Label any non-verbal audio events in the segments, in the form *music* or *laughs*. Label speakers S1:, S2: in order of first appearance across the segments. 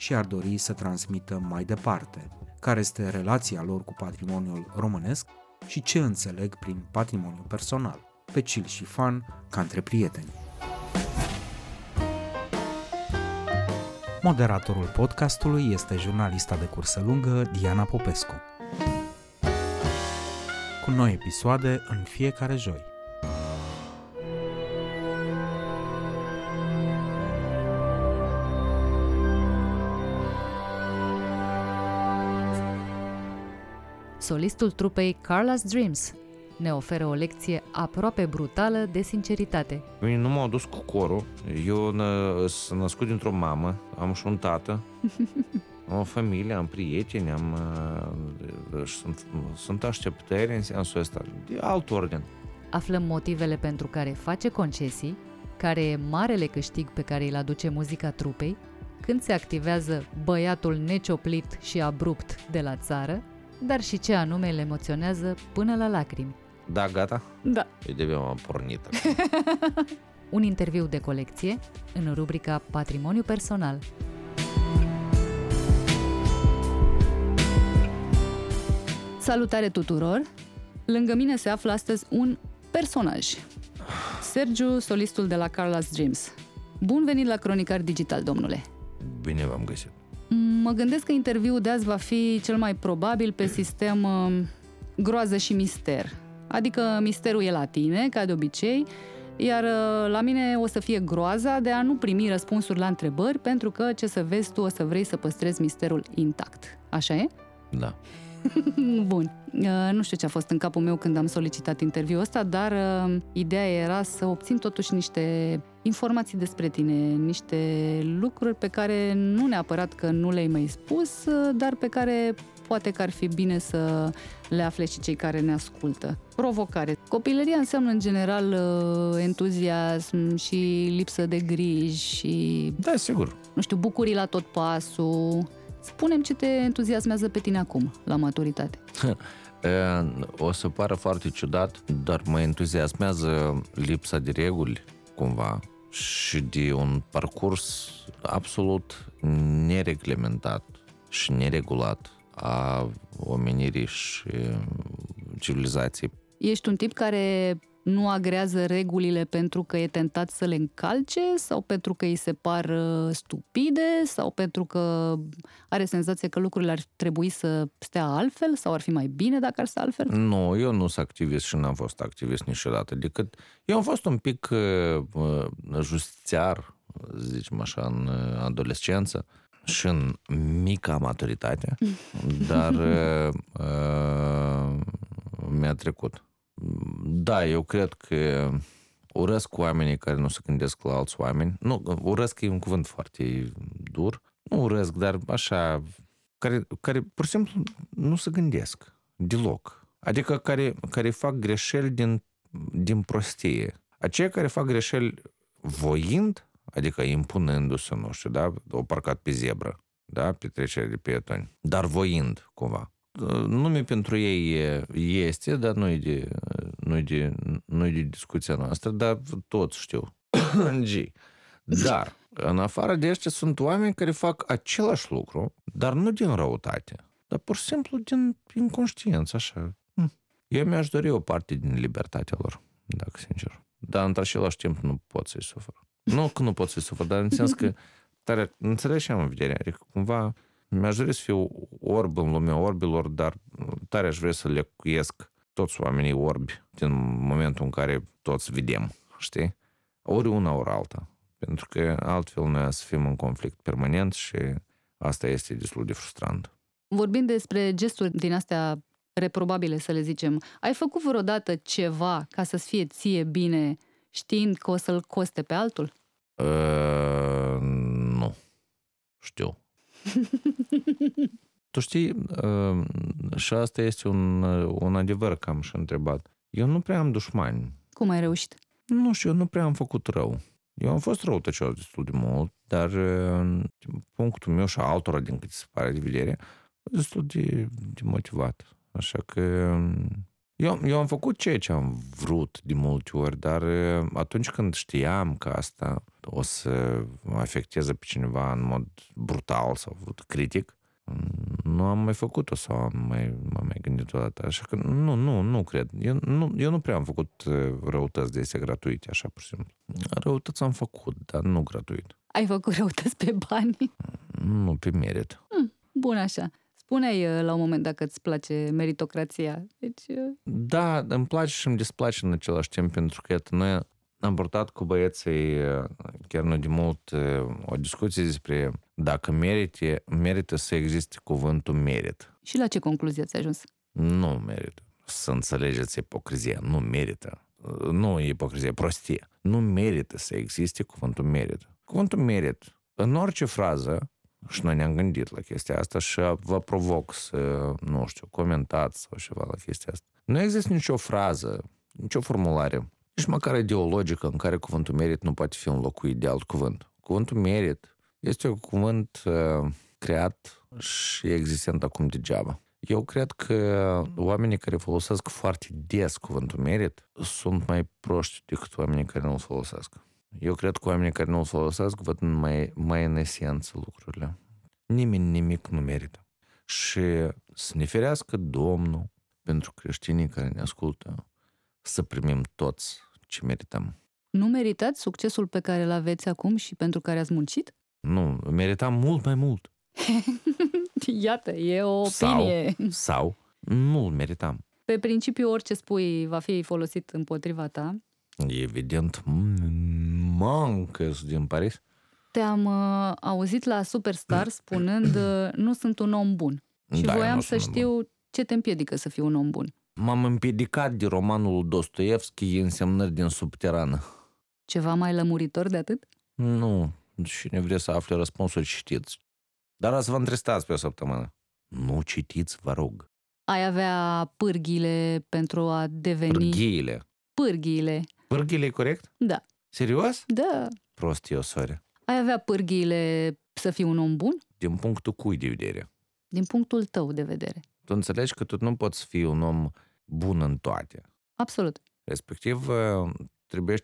S1: și ar dori să transmită mai departe, care este relația lor cu patrimoniul românesc și ce înțeleg prin patrimoniu personal, pe chill și fan, ca între prieteni. Moderatorul podcastului este jurnalista de cursă lungă Diana Popescu. Cu noi episoade în fiecare joi.
S2: Solistul trupei Carla's Dreams ne oferă o lecție aproape brutală de sinceritate.
S3: Mine nu m-au dus cu corul. Eu sunt născut dintr-o mamă, am și un tată, *laughs* am o familie, am prieteni, am, uh, sunt, sunt așteptări în sensul ăsta, de alt ordine.
S2: Aflăm motivele pentru care face concesii, care e marele câștig pe care îl aduce muzica trupei, când se activează băiatul necioplit și abrupt de la țară, dar și ce anume le emoționează până la lacrimi.
S3: Da, gata?
S2: Da.
S3: Eu de am pornit. *laughs*
S2: Un interviu de colecție în rubrica Patrimoniu personal. Salutare tuturor! Lângă mine se află astăzi un personaj. Sergiu, solistul de la Carla's Dreams. Bun venit la Cronicar Digital, domnule!
S3: Bine v-am găsit!
S2: Mă gândesc că interviul de azi va fi cel mai probabil pe sistem uh, groază și mister. Adică misterul e la tine, ca de obicei, iar uh, la mine o să fie groaza de a nu primi răspunsuri la întrebări, pentru că, ce să vezi, tu o să vrei să păstrezi misterul intact. Așa e?
S3: Da. *laughs*
S2: Bun. Uh, nu știu ce a fost în capul meu când am solicitat interviul ăsta, dar uh, ideea era să obțin totuși niște informații despre tine, niște lucruri pe care nu neapărat că nu le-ai mai spus, uh, dar pe care poate că ar fi bine să le afle și cei care ne ascultă. Provocare. Copilăria înseamnă în general entuziasm și lipsă de griji și...
S3: Da, sigur.
S2: Nu știu, bucurii la tot pasul, Spunem ce te entuziasmează pe tine acum, la maturitate. *laughs*
S3: o să pară foarte ciudat, dar mă entuziasmează lipsa de reguli, cumva, și de un parcurs absolut nereglementat și neregulat a omenirii și civilizației.
S2: Ești un tip care nu agrează regulile pentru că e tentat să le încalce sau pentru că îi se par uh, stupide sau pentru că are senzația că lucrurile ar trebui să stea altfel sau ar fi mai bine dacă ar sta altfel?
S3: Nu, eu nu sunt activist și n-am fost activist niciodată, decât eu am fost un pic uh, uh justițiar, zicem așa, în uh, adolescență și în mica maturitate, *laughs* dar uh, uh, mi-a trecut. Da, eu cred că urăsc oamenii care nu se gândesc la alți oameni. Nu, urăsc e un cuvânt foarte dur. Nu urăsc, dar așa, care, care pur și simplu nu se gândesc deloc. Adică care, care fac greșeli din, din prostie. Aceia care fac greșeli voind, adică impunându-se, nu știu, da, o parcat pe zebră, da, pe trecere de pietoni, dar voind, cumva nume pentru ei este, dar nu e de, nu de, nu de discuția noastră, dar toți știu. *coughs* G. Dar, în afară de ăștia, sunt oameni care fac același lucru, dar nu din răutate, dar pur și simplu din inconștiență, așa. Hm. Eu mi-aș dori o parte din libertatea lor, dacă sincer. Dar, într același timp, nu pot să-i sufăr. Nu că nu pot să-i sufăr, dar în sens că *laughs* tare, înțelegi ce am în vedere, adică cumva mi-aș dori să fiu orb în lumea orbilor, dar tare aș vrea să le cuiesc toți oamenii orbi din momentul în care toți vedem, știi? Ori una, ori alta. Pentru că altfel noi să fim în conflict permanent și asta este destul de frustrant.
S2: Vorbind despre gesturi din astea reprobabile, să le zicem, ai făcut vreodată ceva ca să-ți fie ție bine știind că o să-l coste pe altul?
S3: Uh, nu. Știu. *laughs* Tu știi, uh, și asta este un, uh, un adevăr că am și întrebat. Eu nu prea am dușmani.
S2: Cum ai reușit?
S3: Nu știu, eu nu prea am făcut rău. Eu am fost răutăcios destul de mult, dar uh, din punctul meu și altora, din cât se pare de vedere, destul de, de motivat. Așa că eu, eu am făcut ceea ce am vrut de multe ori, dar atunci când știam că asta o să afecteze pe cineva în mod brutal sau critic, nu am mai făcut-o sau am mai, m-am mai gândit o dată. Așa că nu, nu, nu cred. Eu nu, eu nu prea am făcut răutăți de astea gratuite, așa pur și simplu. Răutăți am făcut, dar nu gratuit.
S2: Ai făcut răutăți pe bani?
S3: Nu, pe merit.
S2: Hmm, bun așa. Spuneai la un moment dacă îți place meritocrația. Deci...
S3: Da, îmi place și îmi displace în același timp, pentru că iată, noi am portat cu băieții chiar nu de mult o discuție despre dacă merite, merită să existe cuvântul merit.
S2: Și la ce concluzie ați ajuns?
S3: Nu merită. Să înțelegeți ipocrizia. Nu merită. Nu ipocrizie, prostie. Nu merită să existe cuvântul merit. Cuvântul merit, în orice frază, și noi ne-am gândit la chestia asta și vă provoc să, nu știu, comentați sau ceva la chestia asta. Nu există nicio frază, nicio formulare, nici măcar ideologică în care cuvântul merit nu poate fi înlocuit de alt cuvânt. Cuvântul merit este un cuvânt uh, creat și existent acum degeaba. Eu cred că oamenii care folosesc foarte des cuvântul merit sunt mai proști decât oamenii care nu-l folosesc. Eu cred că oamenii care nu-l folosesc văd mai, mai în esență lucrurile. Nimeni nimic nu merită. Și să ne ferească Domnul pentru creștinii care ne ascultă să primim toți ce merităm.
S2: Nu meritați succesul pe care îl aveți acum și pentru care ați muncit?
S3: Nu, meritam mult mai mult. *laughs*
S2: Iată, e o opinie.
S3: Sau, sau nu-l meritam.
S2: Pe principiu, orice spui va fi folosit împotriva ta.
S3: Evident, mancă din Paris.
S2: Te-am uh, auzit la Superstar *clears throat* spunând uh, nu sunt un om bun. Și da, voiam să știu bun. ce te împiedică să fii un om bun.
S3: M-am împiedicat de romanul Dostoevski însemnări din subterană.
S2: Ceva mai lămuritor de atât?
S3: Nu, Cine vrea să afle răspunsul, citiți. Dar ați vă întristați pe o săptămână. Nu citiți, vă rog.
S2: Ai avea pârghile pentru a deveni...
S3: Pârghiile.
S2: Pârghiile.
S3: Pârghiile e corect?
S2: Da.
S3: Serios?
S2: Da.
S3: Prost eu, soare.
S2: Ai avea pârghiile să fii un om bun?
S3: Din punctul cui de vedere?
S2: Din punctul tău de vedere.
S3: Tu înțelegi că tu nu poți fi un om bun în toate.
S2: Absolut.
S3: Respectiv, ă, trebuie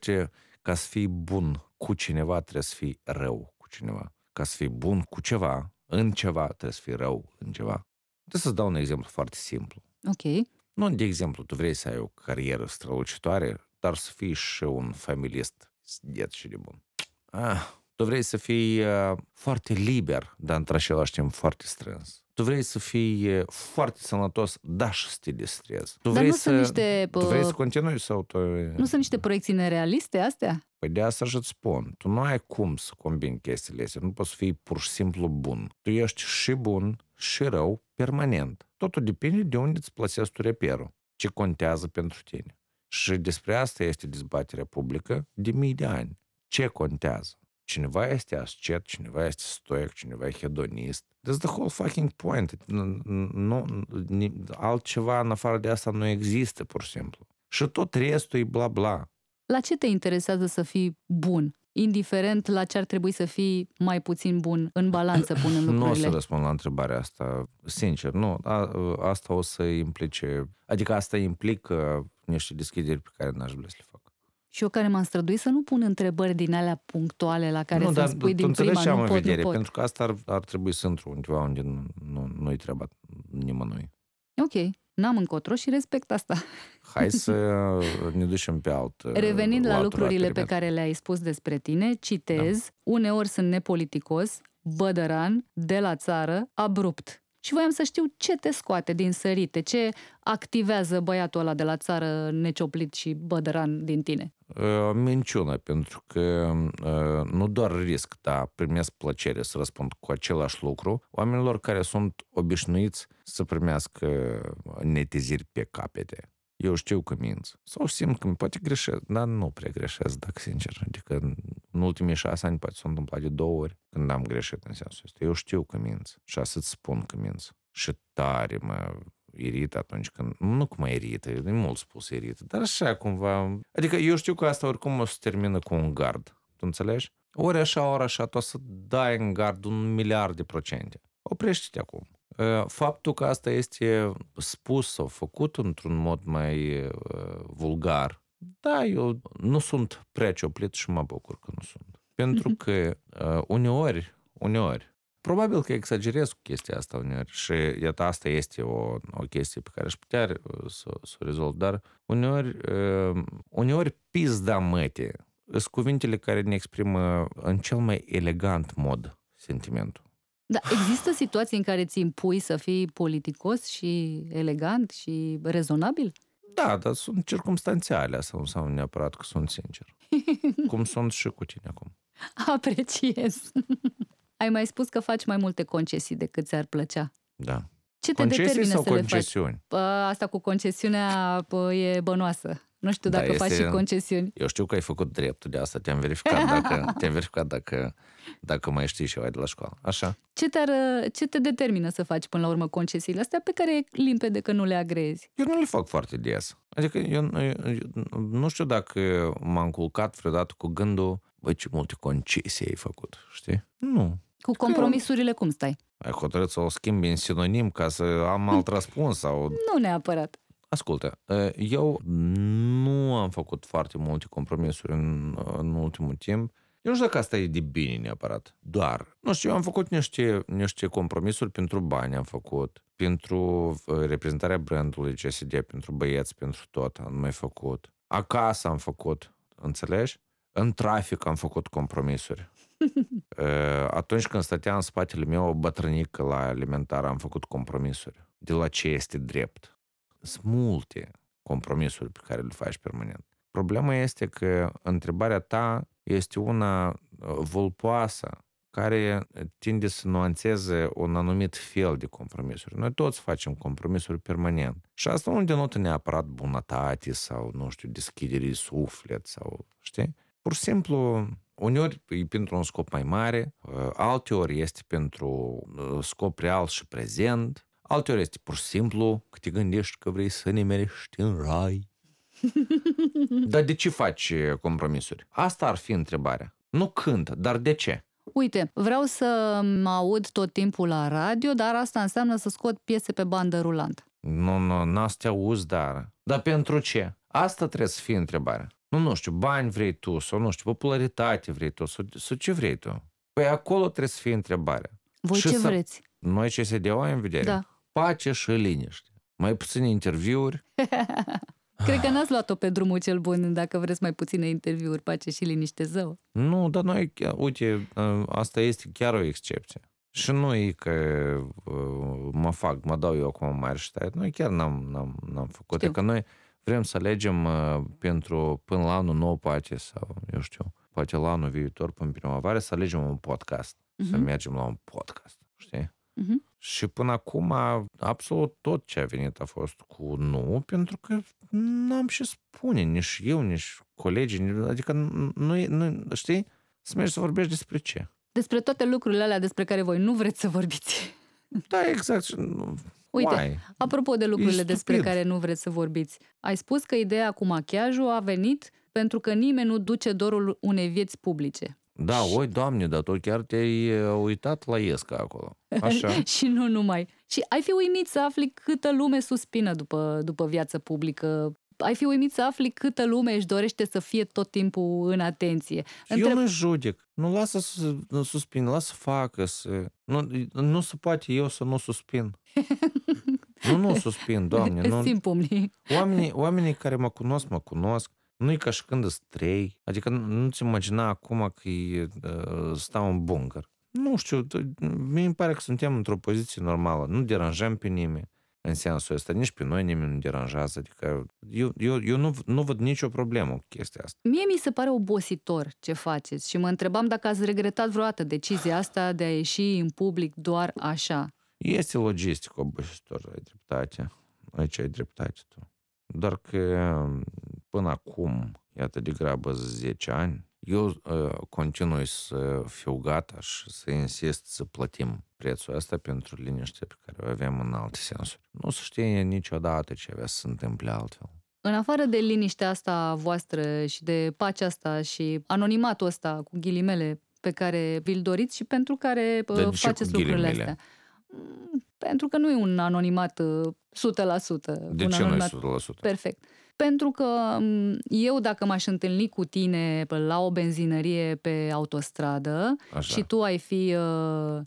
S3: ca să fii bun cu cineva, trebuie să fii rău cu cineva. Ca să fii bun cu ceva, în ceva, trebuie să fii rău în ceva. Trebuie să-ți dau un exemplu foarte simplu.
S2: Ok.
S3: Nu, de exemplu, tu vrei să ai o carieră strălucitoare, dar să fii și un familist sdet și de bun. Ah, tu vrei să fii uh, foarte liber, dar într-același timp foarte strâns. Tu vrei să fii uh, foarte sănătos, dar și să te distrezi. Tu
S2: dar
S3: vrei
S2: nu
S3: să,
S2: sunt niște...
S3: Tu vrei să continui sau tu...
S2: Nu sunt niște proiecții nerealiste astea?
S3: Păi de asta și-ți spun. Tu nu ai cum să combini chestiile astea. Nu poți să fii pur și simplu bun. Tu ești și bun și rău permanent. Totul depinde de unde îți plasezi tu reperul. Ce contează pentru tine. Și despre asta este dezbaterea publică de mii de ani. Ce contează? Cineva este ascet, cineva este stoic, cineva e hedonist. That's the whole fucking point. Nu, altceva în afară de asta nu există, pur și simplu. Și tot restul e bla bla.
S2: La ce te interesează să fii bun? Indiferent la ce ar trebui să fii mai puțin bun în balanță *coughs* punând lucrurile?
S3: Nu o să răspund la întrebarea asta, sincer, nu. A, asta o să implice, adică asta implică niște deschideri pe care n-aș vrea să le fac.
S2: Și eu care m-am străduit să nu pun întrebări din alea punctuale la care nu, să spui din prima,
S3: ce am
S2: nu
S3: în
S2: pot,
S3: vedere,
S2: nu pot.
S3: pentru că asta ar, ar trebui să intru undeva unde nu, nu, nu-i treaba nimănui.
S2: Ok, n-am încotro și respect asta.
S3: Hai *laughs* să ne ducem pe alt
S2: Revenind la lucrurile pe care le-ai spus despre tine, citez, da. uneori sunt nepoliticos, bădăran, de la țară, abrupt. Și voiam să știu ce te scoate din sărite, ce activează băiatul ăla de la țară necioplit și bădăran din tine.
S3: Minciună, pentru că nu doar risc, dar primesc plăcere să răspund cu același lucru oamenilor care sunt obișnuiți să primească neteziri pe capete. Eu știu că minți. Sau simt că poate greșesc, dar nu prea greșesc, dacă sincer. Adică în ultimii șase ani poate s-a întâmplat de două ori când am greșit în sensul ăsta. Eu știu că minți și să-ți spun că minți. Și tare mă irită atunci când... Nu cum mă irită, e mult spus irită, dar așa cumva... Adică eu știu că asta oricum o să termină cu un gard. Tu înțelegi? Ori așa, ori așa, tu o să dai în gard un miliard de procente. Oprește-te acum. Faptul că asta este spus sau făcut într-un mod mai vulgar, da, eu nu sunt prea cioplit și mă bucur că nu sunt. Pentru că uneori, uneori, Probabil că exagerez cu chestia asta uneori și iată asta este o, o chestie pe care aș putea să, să o rezolv, dar uneori, uneori pizda măte sunt cuvintele care ne exprimă în cel mai elegant mod sentimentul.
S2: Da, există situații în care îți impui să fii politicos și elegant și rezonabil?
S3: Da, dar sunt circumstanțiale, asta nu înseamnă neapărat că sunt sincer. *laughs* Cum sunt și cu tine acum.
S2: Apreciez. *laughs* Ai mai spus că faci mai multe concesii decât ți-ar plăcea.
S3: Da.
S2: Ce te
S3: concesii
S2: determină
S3: sau
S2: să
S3: concesiuni?
S2: le faci? Asta cu concesiunea e bănoasă. Nu știu dacă da, este... faci și concesiuni.
S3: Eu știu că ai făcut dreptul de asta, te-am verificat dacă, *laughs* te-am verificat dacă, dacă mai știi ceva de la școală. Așa.
S2: Ce te, ce te determină să faci până la urmă concesiile astea pe care e limpede că nu le agrezi?
S3: Eu nu le fac foarte des. Adică eu, eu, eu nu știu dacă m-am culcat vreodată cu gândul băi, ce multe concesii ai făcut, știi? Nu.
S2: Cu compromisurile cum stai?
S3: Ai hotărât să o schimbi în sinonim ca să am alt *laughs* răspuns sau...
S2: Nu neapărat.
S3: Ascultă, eu nu am făcut foarte multe compromisuri în, în ultimul timp. Eu nu știu dacă asta e de bine neapărat, doar, nu știu, eu am făcut niște, niște compromisuri pentru bani, am făcut, pentru reprezentarea brandului CSD, pentru băieți, pentru tot, am mai făcut. Acasă am făcut, înțelegi? În trafic am făcut compromisuri. *laughs* Atunci când stătea în spatele meu o bătrânică la alimentar, am făcut compromisuri de la ce este drept. Sunt multe compromisuri pe care le faci permanent. Problema este că întrebarea ta este una volpoasă, care tinde să nuanțeze un anumit fel de compromisuri. Noi toți facem compromisuri permanent. Și asta nu denotă neapărat bunătate sau, nu știu, deschidere de suflet sau, știi? Pur și simplu, uneori e pentru un scop mai mare, alteori este pentru scop real și prezent, alteori este pur și simplu că te gândești că vrei să ne merești în rai. *laughs* dar de ce faci compromisuri? Asta ar fi întrebarea. Nu când, dar de ce?
S2: Uite, vreau să mă aud tot timpul la radio, dar asta înseamnă să scot piese pe bandă rulantă.
S3: Nu, nu, n te auzi, dar... Dar pentru ce? Asta trebuie să fie întrebarea. Nu, nu știu, bani vrei tu, sau nu știu, popularitate vrei tu, sau, sau ce vrei tu? Păi acolo trebuie să fie întrebarea.
S2: Voi și ce să... vreți?
S3: Noi ce se deu în vedere?
S2: Da.
S3: Pace și liniște. Mai puține interviuri. *laughs*
S2: Cred că n-ați luat-o pe drumul cel bun dacă vreți mai puține interviuri, pace și liniște zău.
S3: Nu, dar noi, uite, asta este chiar o excepție. Și nu e că mă fac, mă dau eu acum mare și tare. Noi chiar n-am, n-am, n-am făcut. Știu. Că noi, vrem să alegem uh, pentru până la anul nou, poate, sau eu știu, poate la anul viitor, până primăvară, să alegem un podcast. Uh-huh. Să mergem la un podcast, știi? Uh-huh. Și până acum, absolut tot ce a venit a fost cu nu, pentru că n-am ce spune, nici eu, nici colegii, adică nu, nu știi, să mergi să vorbești despre ce.
S2: Despre toate lucrurile alea despre care voi nu vreți să vorbiți.
S3: Da, exact. *laughs*
S2: Uite,
S3: Why?
S2: apropo de lucrurile despre care nu vreți să vorbiți, ai spus că ideea cu machiajul a venit pentru că nimeni nu duce dorul unei vieți publice.
S3: Da, oi, doamne, dar tu chiar te-ai uh, uitat la Iesca acolo. Așa. *laughs*
S2: și nu numai. Și ai fi uimit să afli câtă lume suspină după, după viață publică, ai fi uimit să afli câtă lume își dorește să fie tot timpul în atenție.
S3: Întreb... Eu nu judec. Nu lasă să suspin, lasă să facă. Să... Nu, nu se poate eu să nu suspin. *laughs* nu, nu suspin, doamne. Nu... Oamenii, oamenii care mă cunosc, mă cunosc. Nu e ca și când îți trei. Adică nu-ți imagina acum că e, uh, stau în bunker. Nu știu, mi pare că suntem într-o poziție normală. Nu deranjăm pe nimeni în sensul ăsta. Nici pe noi nimeni nu deranjează. Adică eu, eu, eu nu, nu văd nicio problemă cu chestia asta.
S2: Mie mi se pare obositor ce faceți și mă întrebam dacă ați regretat vreodată decizia asta de a ieși în public doar așa.
S3: Este logistic obositor, ai dreptate. Aici ai dreptate tu. Doar că până acum, iată de grabă 10 ani, eu uh, continui să fiu gata și să insist să plătim prețul ăsta pentru liniște pe care o avem în alte sensuri. Nu o să știe niciodată ce avea să se întâmple altfel.
S2: În afară de liniștea asta voastră și de pacea asta și anonimatul ăsta cu ghilimele pe care vi-l doriți și pentru care
S3: De ce
S2: faceți
S3: cu
S2: lucrurile
S3: ghilimele?
S2: astea. Mm, Pentru că nu e un anonimat uh, 100%.
S3: De
S2: un
S3: ce
S2: anonimat
S3: nu 100%?
S2: Perfect. Pentru că m, eu, dacă m-aș întâlni cu tine pe- la o benzinărie pe autostradă
S3: Așa.
S2: și tu ai fi uh,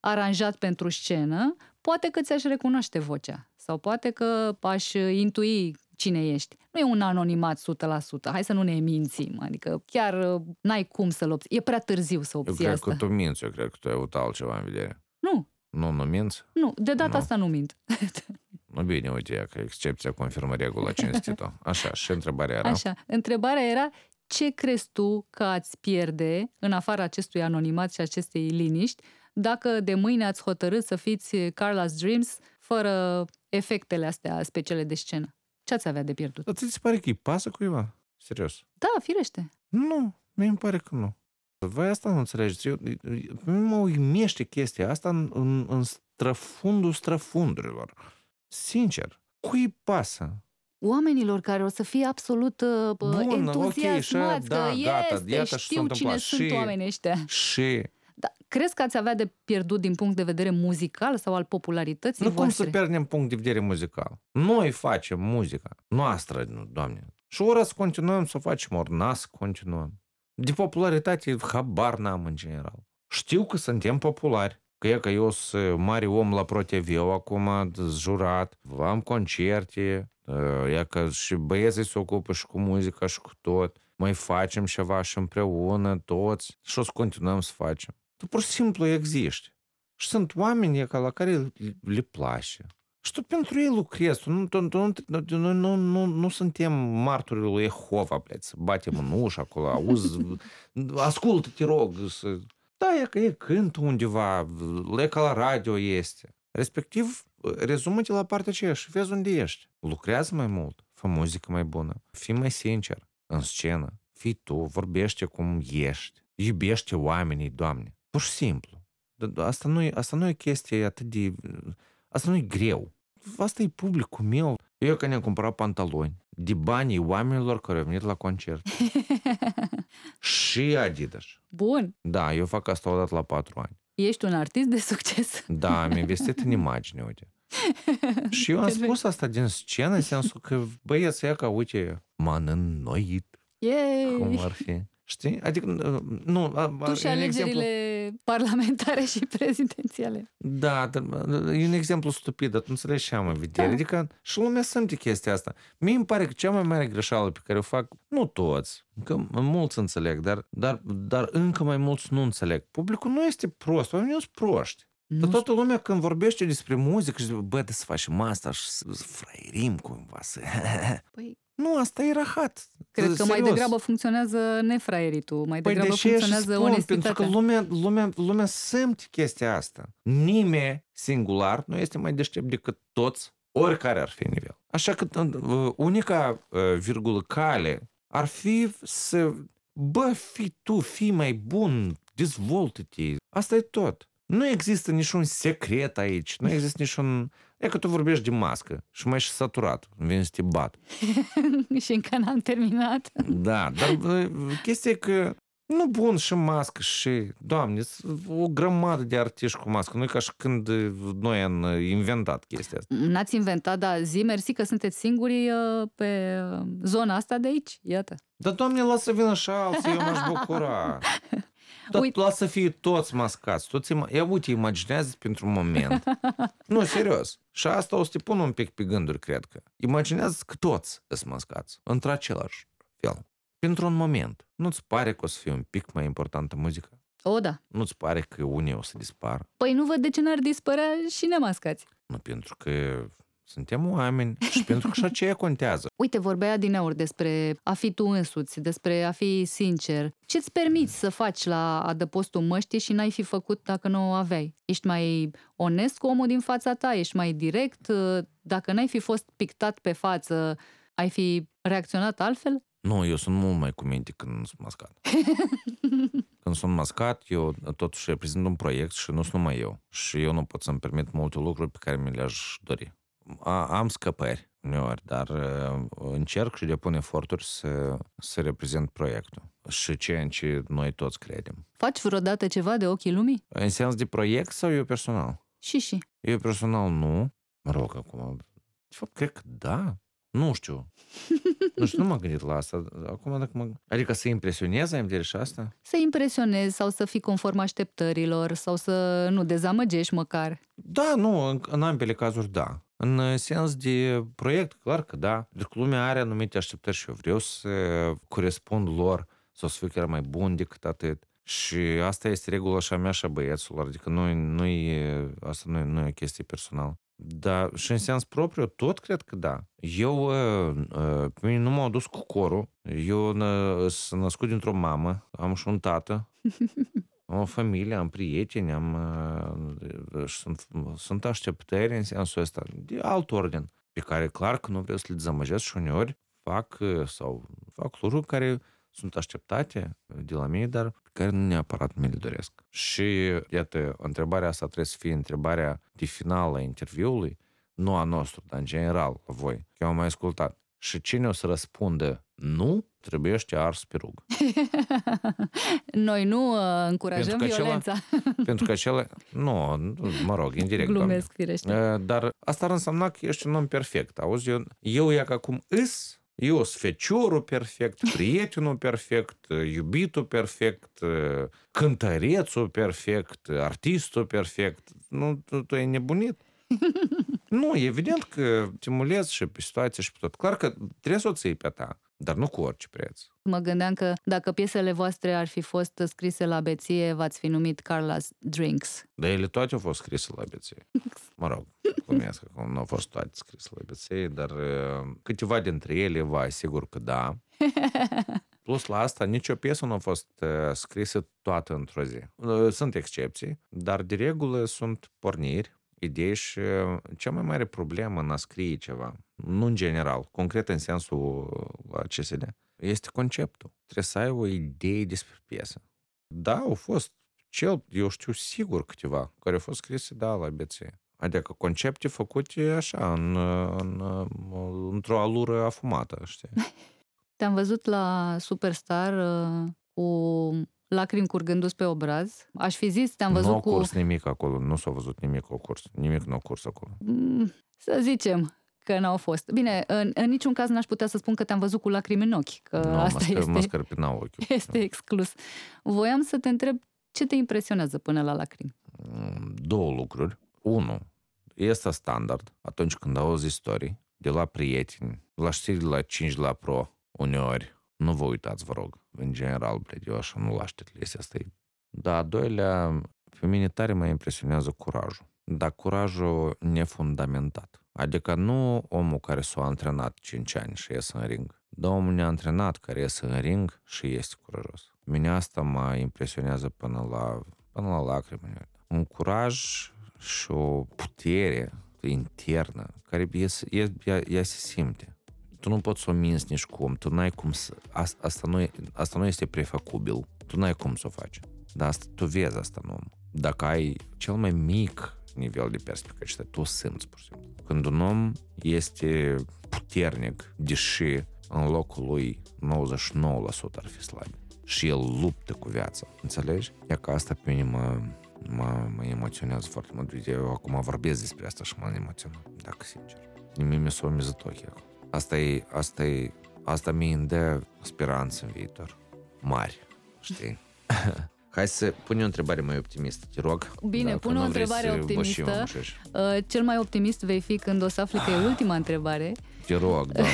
S2: nearanjat pentru scenă, poate că ți-aș recunoaște vocea sau poate că aș intui cine ești. Nu e un anonimat 100%, hai să nu ne mințim, adică chiar uh, n-ai cum să-l obții. E prea târziu să
S3: Eu
S2: obții
S3: cred
S2: asta.
S3: că tu minți, eu cred că tu ai avut altceva în vedere.
S2: Nu,
S3: Nu, nu minți?
S2: nu, de data
S3: Nu.
S2: asta nu mint. *laughs*
S3: Nu bine, uite, ia că excepția confirmă regula cinstită. Așa, și întrebarea era?
S2: Așa, întrebarea era ce crezi tu că ați pierde în afara acestui anonimat și acestei liniști dacă de mâine ați hotărât să fiți Carla's Dreams fără efectele astea speciale de scenă? Ce ați avea de pierdut?
S3: Dar ți se pare că îi pasă cuiva? Serios?
S2: Da, firește.
S3: Nu, mie îmi pare că nu. Voi asta nu înțelegeți. Eu, eu- mă uimește chestia asta în, în, în străfundul străfundurilor. Sincer, cui îi pasă?
S2: Oamenilor care o să fie absolut uh,
S3: Bun, ok,
S2: entuziasmați
S3: și
S2: că
S3: aia, da,
S2: este,
S3: gata, iată ce s-a
S2: știu
S3: întâmplat.
S2: cine sunt
S3: Și-
S2: oamenii ăștia.
S3: Și
S2: Da, crezi că ați avea de pierdut din punct de vedere muzical sau al popularității
S3: nu cum
S2: voastre?
S3: să pierdem punct de vedere muzical. Noi facem muzica noastră, nu, doamne. Și ori să continuăm să o facem, ori n să continuăm. De popularitate habar n-am în general. Știu că suntem populari, că e că eu sunt mare om la ProTV acum, jurat, am concerte, e că și băieții se ocupă și cu muzica și cu tot, mai facem ceva și împreună toți și o să continuăm să facem. Tu pur și simplu existi. Și sunt oameni ca la care le place. Și tot pentru ei lucrez. Nu, nu, nu, noi nu, nu, nu suntem martorii lui Ehova, bleți, batem în ușă acolo, auzi, ascultă, te rog. Să... Da, e că e cântă undeva, le la radio este. Respectiv, rezumă-te la partea aceea și vezi unde ești. Lucrează mai mult, fă muzică mai bună, fii mai sincer în scenă, fii tu, vorbește cum ești, iubește oamenii, Doamne. Pur și simplu. Asta nu, e, asta nu e o chestie atât de Asta nu e greu. Asta e publicul meu. Eu că ne-am cumpărat pantaloni de banii oamenilor care au venit la concert. *laughs* și Adidas.
S2: Bun,
S3: Da, eu fac asta odată la patru ani.
S2: ești un artist de succes.
S3: Da, am investit în imagine, uite. *laughs* Și eu am
S2: Perfect.
S3: spus asta din scenă, în sensul că băieți, ia ca, uite, m-am înnoit,
S2: Yay!
S3: cum ar fi. Știi? Adică, nu... a- a-
S2: Tu și
S3: e un exemplu-
S2: alegerile parlamentare și prezidențiale.
S3: Da, dar e un exemplu stupid, dar tu înțelegi ce am în vedere.
S2: Da.
S3: Adică și lumea simte chestia asta. Mie îmi pare că cea mai mare greșeală pe care o fac, nu toți, că mulți înțeleg, dar, dar, dar încă mai mulți nu înțeleg. Publicul nu este prost, oamenii nu sunt proști. Dar
S2: Nu
S3: toată lumea când vorbește despre muzică și zice, bă, trebuie să facem asta și să să fraierim cumva, să...
S2: Păi,
S3: Nu, asta e rahat.
S2: cred că mai
S3: Serios.
S2: degrabă funcționează nefraieritul, mai
S3: Păi
S2: degrabă
S3: de ce și
S2: funcționează
S3: spun? Pentru
S2: onestitatea.
S3: că lumea, lumea, lumea simte chestia asta. Nimeni singular nu este mai deștept decât toți, oricare ar fi nivel. Așa că uh, unica uh, virgulă cale ar fi să, bă, fii tu, fii mai bun, dezvoltă-te. Asta e tot. Nu există niciun secret aici, nu există niciun... E că tu vorbești de mască și mai ești saturat, vin să te bat. *laughs*
S2: și încă n-am terminat.
S3: Da, dar uh, chestia e că nu bun și mască și, doamne, sunt o grămadă de artiști cu mască. Nu e ca și când uh, noi am uh, inventat chestia asta.
S2: N-ați inventat, dar zi mersi că sunteți singuri uh, pe uh, zona asta de aici. Iată.
S3: Dar, doamne, lasă vină și alții, eu m-aș bucura. *laughs* Dar
S2: Uite.
S3: lasă să fie toți mascați. Toți ima- Ia uite, imaginează pentru un moment. *laughs* nu, serios. Și asta o să te pun un pic pe gânduri, cred că. Imaginează că toți sunt mascați. Într-același fel. Pentru un moment. Nu-ți pare că o să fie un pic mai importantă muzica?
S2: O, da.
S3: Nu-ți pare că unii o să dispară?
S2: Păi nu văd de ce n-ar dispărea și nemascați.
S3: Nu, pentru că suntem oameni și *laughs* pentru că și aceea contează.
S2: Uite, vorbea din aur despre a fi tu însuți, despre a fi sincer. Ce-ți permiți să faci la adăpostul măștii și n-ai fi făcut dacă nu o aveai? Ești mai onest cu omul din fața ta? Ești mai direct? Dacă n-ai fi fost pictat pe față, ai fi reacționat altfel?
S3: Nu, eu sunt mult mai cu minte când sunt mascat. Când *laughs* când sunt mascat, eu totuși reprezint un proiect și nu sunt numai eu. Și eu nu pot să-mi permit multe lucruri pe care mi le-aș dori. A, am scăpări uneori, dar uh, încerc și depun eforturi să, să reprezint proiectul și ceea în ce noi toți credem.
S2: Faci vreodată ceva de ochii lumii?
S3: În sens de proiect sau eu personal?
S2: Și și.
S3: Eu personal nu. Mă rog, acum, de fapt, cred că da. Nu știu. Nu știu, nu m-am gândit la asta. Acum, dacă mă... Adică să impresionez, am de și asta?
S2: Să impresionezi sau să fii conform așteptărilor sau să nu dezamăgești măcar.
S3: Da, nu, în, în ambele cazuri da. În sens de proiect, clar că da. Deci lumea are anumite așteptări și eu vreau să corespund lor sau să fiu chiar mai bun decât atât. Și asta este regula și a mea și a băieților, adică nu, nu e, asta nu e, nu e o chestie personală. Da, și în sens propriu, tot cred că da. Eu, pe mine nu m-au dus cu corul. Eu sunt născut dintr-o mamă, am și un tată, am o familie, am prieteni, am, sunt, sunt așteptări în sensul ăsta, de alt ordin, pe care clar că nu vreau să le dezamăgesc și uneori fac sau fac lucruri care sunt așteptate de la mine, dar pe care nu neapărat mi le doresc. Și, iată, întrebarea asta trebuie să fie întrebarea de final a interviului, nu a nostru, dar în general, la voi. Eu am mai ascultat. Și cine o să răspundă nu, trebuie să ars pe rug. *laughs*
S2: Noi nu uh, încurajăm
S3: pentru că
S2: violența.
S3: Acela, *laughs* pentru că acela... Nu, mă rog, indirect.
S2: Glumesc, firește.
S3: Uh, dar asta ar însemna că ești un om perfect. Auzi, eu, eu ia că acum îs eu sunt feciorul perfect, *laughs* prietenul perfect, iubitul perfect, cântărețul perfect, artistul perfect. Nu, tu, tu ai nebunit? nu, evident că te mulezi și pe situație și pe tot. Clar că trebuie să o ții pe ta, dar nu cu orice preț.
S2: Mă gândeam că dacă piesele voastre ar fi fost scrise la beție, v-ați fi numit Carla's Drinks.
S3: Dar ele toate au fost scrise la beție. *laughs* Mă rog, glumesc că nu au fost toate scrise la beție, dar câteva dintre ele, vă asigur că da. *laughs* Plus la asta, nicio piesă nu a fost scrisă toată într-o zi. Sunt excepții, dar de regulă sunt porniri, idei și cea mai mare problemă în a scrie ceva, nu în general, concret în sensul la CSD, este conceptul. Trebuie să ai o idee despre piesă. Da, au fost cel, eu știu sigur câteva, care au fost scrise, da, la BC. Adică concepte făcute așa, în, în, într-o alură afumată, știi? *laughs*
S2: Te-am văzut la Superstar cu lacrimi curgându-ți pe obraz. Aș fi zis, te-am văzut
S3: nu
S2: cu...
S3: Nu curs nimic acolo, nu s-a văzut nimic cu curs, nimic nu a curs acolo.
S2: Mm, să zicem că n-au fost. Bine, în, în niciun caz n-aș putea să spun că te-am văzut cu lacrimi în ochi, că
S3: nu,
S2: asta
S3: mă,
S2: este...
S3: Mă scărpinau ochiul. *laughs*
S2: Este exclus. Voiam să te întreb ce te impresionează până la lacrimi?
S3: Două lucruri. Unu, este standard atunci când auzi istorii de la prieteni, la știri de la 5 la pro, uneori, nu vă uitați, vă rog. În general, bled, eu așa nu laște chestia asta. Da, a doilea, pe mine tare mă impresionează curajul. Dar curajul nefundamentat. Adică nu omul care s-a antrenat 5 ani și iese în ring, dar omul neantrenat care iese în ring și este curajos. Mine asta mă impresionează până la, până la lacrimi. Un curaj și o putere internă care ea, ea, ea se simte tu nu poți să o minți nici cum, tu n-ai cum să... Asta nu, asta nu este prefăcubil, tu n-ai cum să o faci. Dar asta, tu vezi asta în om. Dacă ai cel mai mic nivel de perspicacitate, tu o simți, pur și simplu. Când un om este puternic, deși în locul lui 99% ar fi slab. Și el luptă cu viața. Înțelegi? E că asta pe mine mă, mă, mă emoționează foarte mult. Eu acum vorbesc despre asta și mă emoționat, dacă sincer. Nimic mi s-a mizat ochii acum. Asta e, asta e, asta mi dă speranță în viitor. Mari, știi? *laughs* Hai să pun o întrebare mai optimistă, te rog.
S2: Bine, pun o întrebare optimistă. Uh, cel mai optimist vei fi când o să afli că e ultima întrebare.
S3: Te rog, doamne.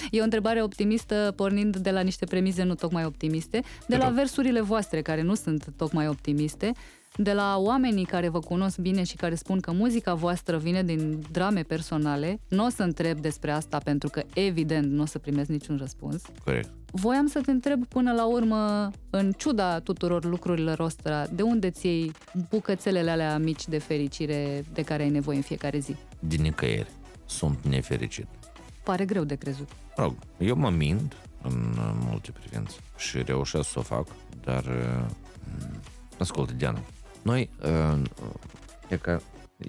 S3: *laughs*
S2: e o întrebare optimistă pornind de la niște premize nu tocmai optimiste, de la versurile voastre care nu sunt tocmai optimiste, de la oamenii care vă cunosc bine și care spun că muzica voastră vine din drame personale. Nu o să întreb despre asta pentru că, evident, nu o să primesc niciun răspuns.
S3: Corect.
S2: Voiam să te întreb până la urmă, în ciuda tuturor lucrurilor ăstora, de unde ți iei bucățelele alea mici de fericire de care ai nevoie în fiecare zi?
S3: Din nicăieri. Sunt nefericit.
S2: Pare greu de crezut.
S3: Rog, eu mă mint în multe privințe și reușesc să o fac, dar ascultă, Diana, noi, e că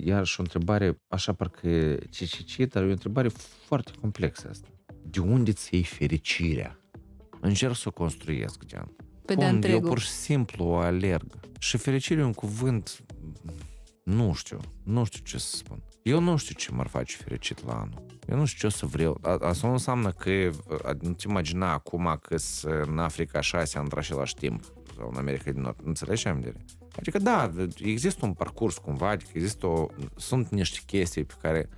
S3: iarăși o întrebare, așa parcă ce dar e o întrebare foarte complexă asta. De unde ți iei fericirea? Încerc să o construiesc, Diana.
S2: Pe de Eu
S3: pur și simplu o alerg. Și fericirea e un cuvânt, nu știu, nu știu ce să spun. Eu nu știu ce m-ar face fericit la anul. Eu nu știu ce o să vreau. Asta nu înseamnă că nu-ți imagina acum că în Africa 6 ani într-același timp sau în America din Nord. Înțelegi ce am de Adică da, există un parcurs cumva, adică există o, sunt niște chestii pe care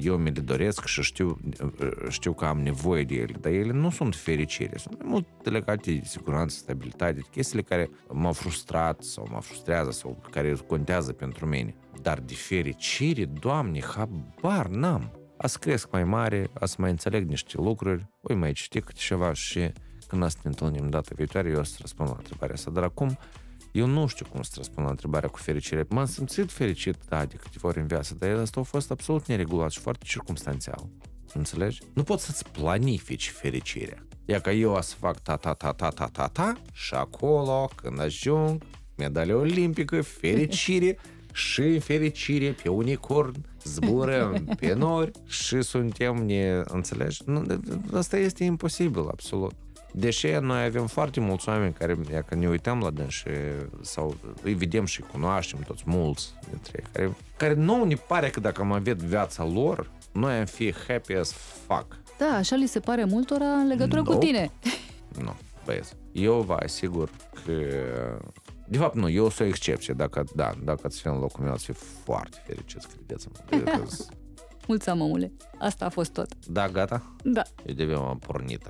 S3: eu mi le doresc și știu, știu că am nevoie de ele, dar ele nu sunt fericire, sunt mai mult legate de siguranță, stabilitate, chestiile care m-au frustrat sau mă frustrează sau care contează pentru mine. Dar de fericire, Doamne, habar n-am. Azi cresc mai mare, azi mai înțeleg niște lucruri, voi mai citi câte ceva și când asta ne întâlnim data viitoare, eu o să răspund la întrebarea asta. Dar acum, eu nu știu cum să răspund la întrebarea cu fericire. M-am simțit fericit, da, de câteva ori în viață, dar asta a fost absolut neregulat și foarte circumstanțial. Înțelegi? Nu poți să-ți planifici fericirea. Ia că eu o să fac ta-ta-ta-ta-ta-ta-ta și acolo, când ajung, medalia olimpică, fericire, *laughs* și fericire pe unicorn, zburăm *laughs* pe nori și suntem ne... Înțelegi? Nu, asta este imposibil, absolut. Deși noi avem foarte mulți oameni care, dacă ne uităm la dânsi sau îi vedem și cunoaștem toți mulți dintre ei, care, care nu ne pare că dacă am avea viața lor, noi am fi happy as fuck.
S2: Da, așa li se pare multora în legătură nope. cu tine.
S3: Nu, băieți. Eu vă asigur că... De fapt, nu, eu sunt o excepție. Dacă, da, dacă ați fi în locul meu, ați fi foarte fericiți, credeți-mă. *laughs*
S2: Mulțumesc, mămule. Asta a fost tot.
S3: Da, gata?
S2: Da.
S3: Eu de am pornit.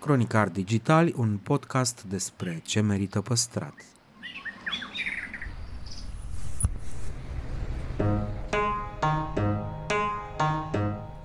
S1: Cronicar Digital, un podcast despre ce merită păstrat.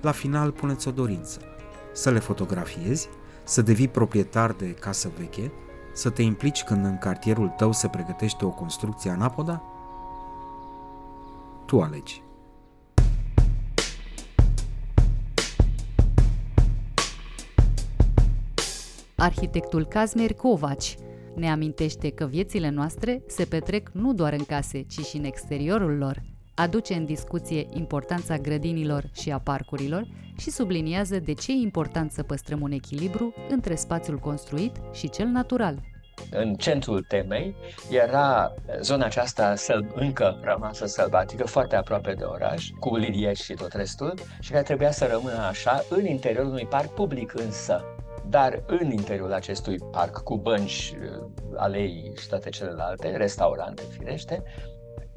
S1: la final puneți o dorință. Să le fotografiezi, să devii proprietar de casă veche, să te implici când în cartierul tău se pregătește o construcție anapoda? Tu alegi.
S2: Arhitectul Kazmir Kovaci ne amintește că viețile noastre se petrec nu doar în case, ci și în exteriorul lor aduce în discuție importanța grădinilor și a parcurilor și subliniază de ce e important să păstrăm un echilibru între spațiul construit și cel natural.
S4: În centrul temei era zona aceasta încă rămasă sălbatică, foarte aproape de oraș, cu lilieci și tot restul, și care trebuia să rămână așa în interiorul unui parc public însă. Dar în interiorul acestui parc, cu bănci, alei și toate celelalte, restaurante firește,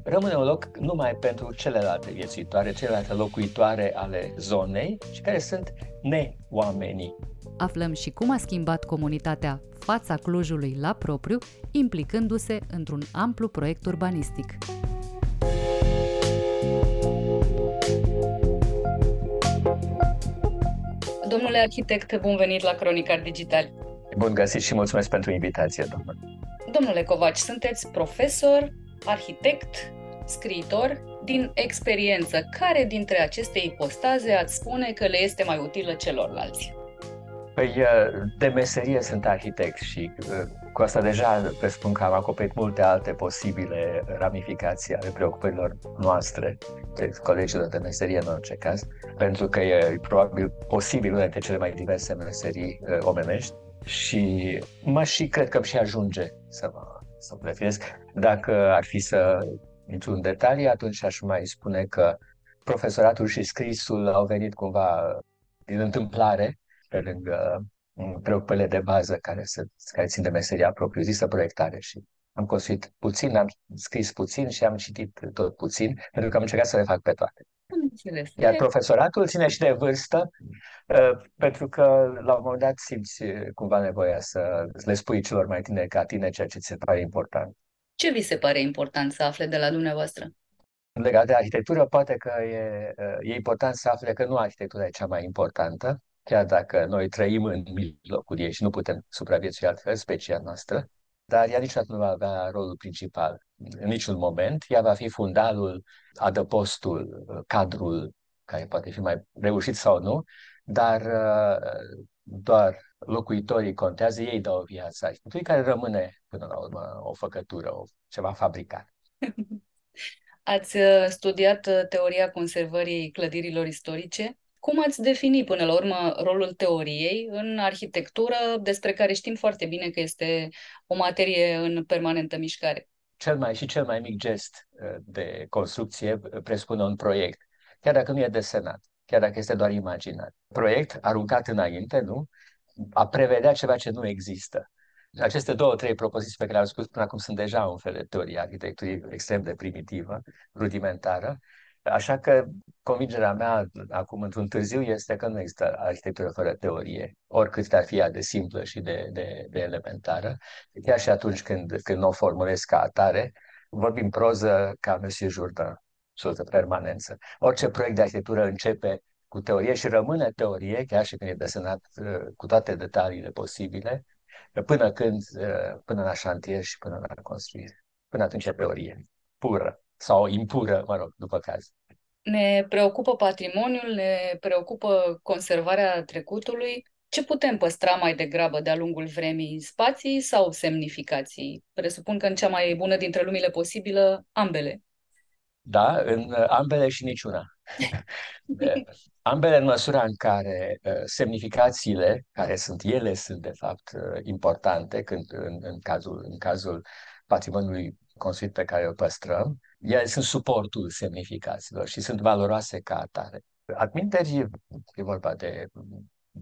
S4: rămâne un loc numai pentru celelalte viețuitoare, celelalte locuitoare ale zonei și care sunt neoamenii.
S2: Aflăm și cum a schimbat comunitatea fața Clujului la propriu, implicându-se într-un amplu proiect urbanistic. Domnule arhitect, bun venit la Cronicar Digital.
S4: Bun găsit și mulțumesc pentru invitație, domnule.
S2: Domnule Covaci, sunteți profesor, arhitect, scriitor, din experiență, care dintre aceste ipostaze ați spune că le este mai utilă celorlalți?
S4: Păi, de meserie sunt arhitect și cu asta deja presupun că am acoperit multe alte posibile ramificații ale preocupărilor noastre, de colegilor de meserie în orice caz, pentru că e probabil posibil una dintre cele mai diverse meserii omenești și mă și cred că și ajunge să mă să mă definesc. Dacă ar fi să intru în detalii, atunci aș mai spune că profesoratul și scrisul au venit cumva din întâmplare, pe lângă mm, preocupările de bază care, se, care țin de meseria propriu-zisă, proiectare și Am construit puțin, am scris puțin și am citit tot puțin, pentru că am încercat să le fac pe toate. Iar profesoratul ține și de vârstă, uh, pentru că la un moment dat simți uh, cumva nevoia să le spui celor mai tineri ca tine ceea ce ți se pare important.
S2: Ce vi se pare important să afle de la dumneavoastră?
S4: Legat de arhitectură, poate că e, e important să afle că nu arhitectura e cea mai importantă, chiar dacă noi trăim în mijlocul ei și nu putem supraviețui altfel, specia noastră, dar ea niciodată nu va avea rolul principal. În niciun moment. Ea va fi fundalul, adăpostul, cadrul, care poate fi mai reușit sau nu, dar doar locuitorii contează, ei dau viața arhitecturii, care rămâne până la urmă o făcătură, o, ceva fabricat. *laughs*
S2: Ați uh, studiat uh, teoria conservării clădirilor istorice. Cum ați defini până la urmă rolul teoriei în arhitectură, despre care știm foarte bine că este o materie în permanentă mișcare?
S4: Cel mai și cel mai mic gest uh, de construcție presupune un proiect, chiar dacă nu e desenat, chiar dacă este doar imaginat. Proiect aruncat înainte, nu? A prevedea ceva ce nu există. Aceste două, trei propoziții pe care le-am spus până acum sunt deja un fel de teorie arhitecturii extrem de primitivă, rudimentară, Așa că convingerea mea acum într-un târziu este că nu există arhitectură fără teorie, oricât ar fi ea de simplă și de, de, de elementară. Chiar și atunci când, când o formulez ca atare, vorbim proză ca Monsieur Jourdain, sus de permanență. Orice proiect de arhitectură începe cu teorie și rămâne teorie, chiar și când e desenat uh, cu toate detaliile posibile, până când, uh, până la șantier și până la construire. Până atunci e teorie pură sau impură, mă rog, după caz.
S2: Ne preocupă patrimoniul, ne preocupă conservarea trecutului. Ce putem păstra mai degrabă de-a lungul vremii? Spații sau semnificații? Presupun că în cea mai bună dintre lumile posibilă, ambele.
S4: Da, în ambele și niciuna. *laughs* *laughs* ambele în măsura în care uh, semnificațiile, care sunt ele, sunt de fapt uh, importante când, în, în, cazul, în cazul patrimoniului construit pe care îl păstrăm, ele sunt suportul semnificațiilor și sunt valoroase ca atare. Adminteri e vorba de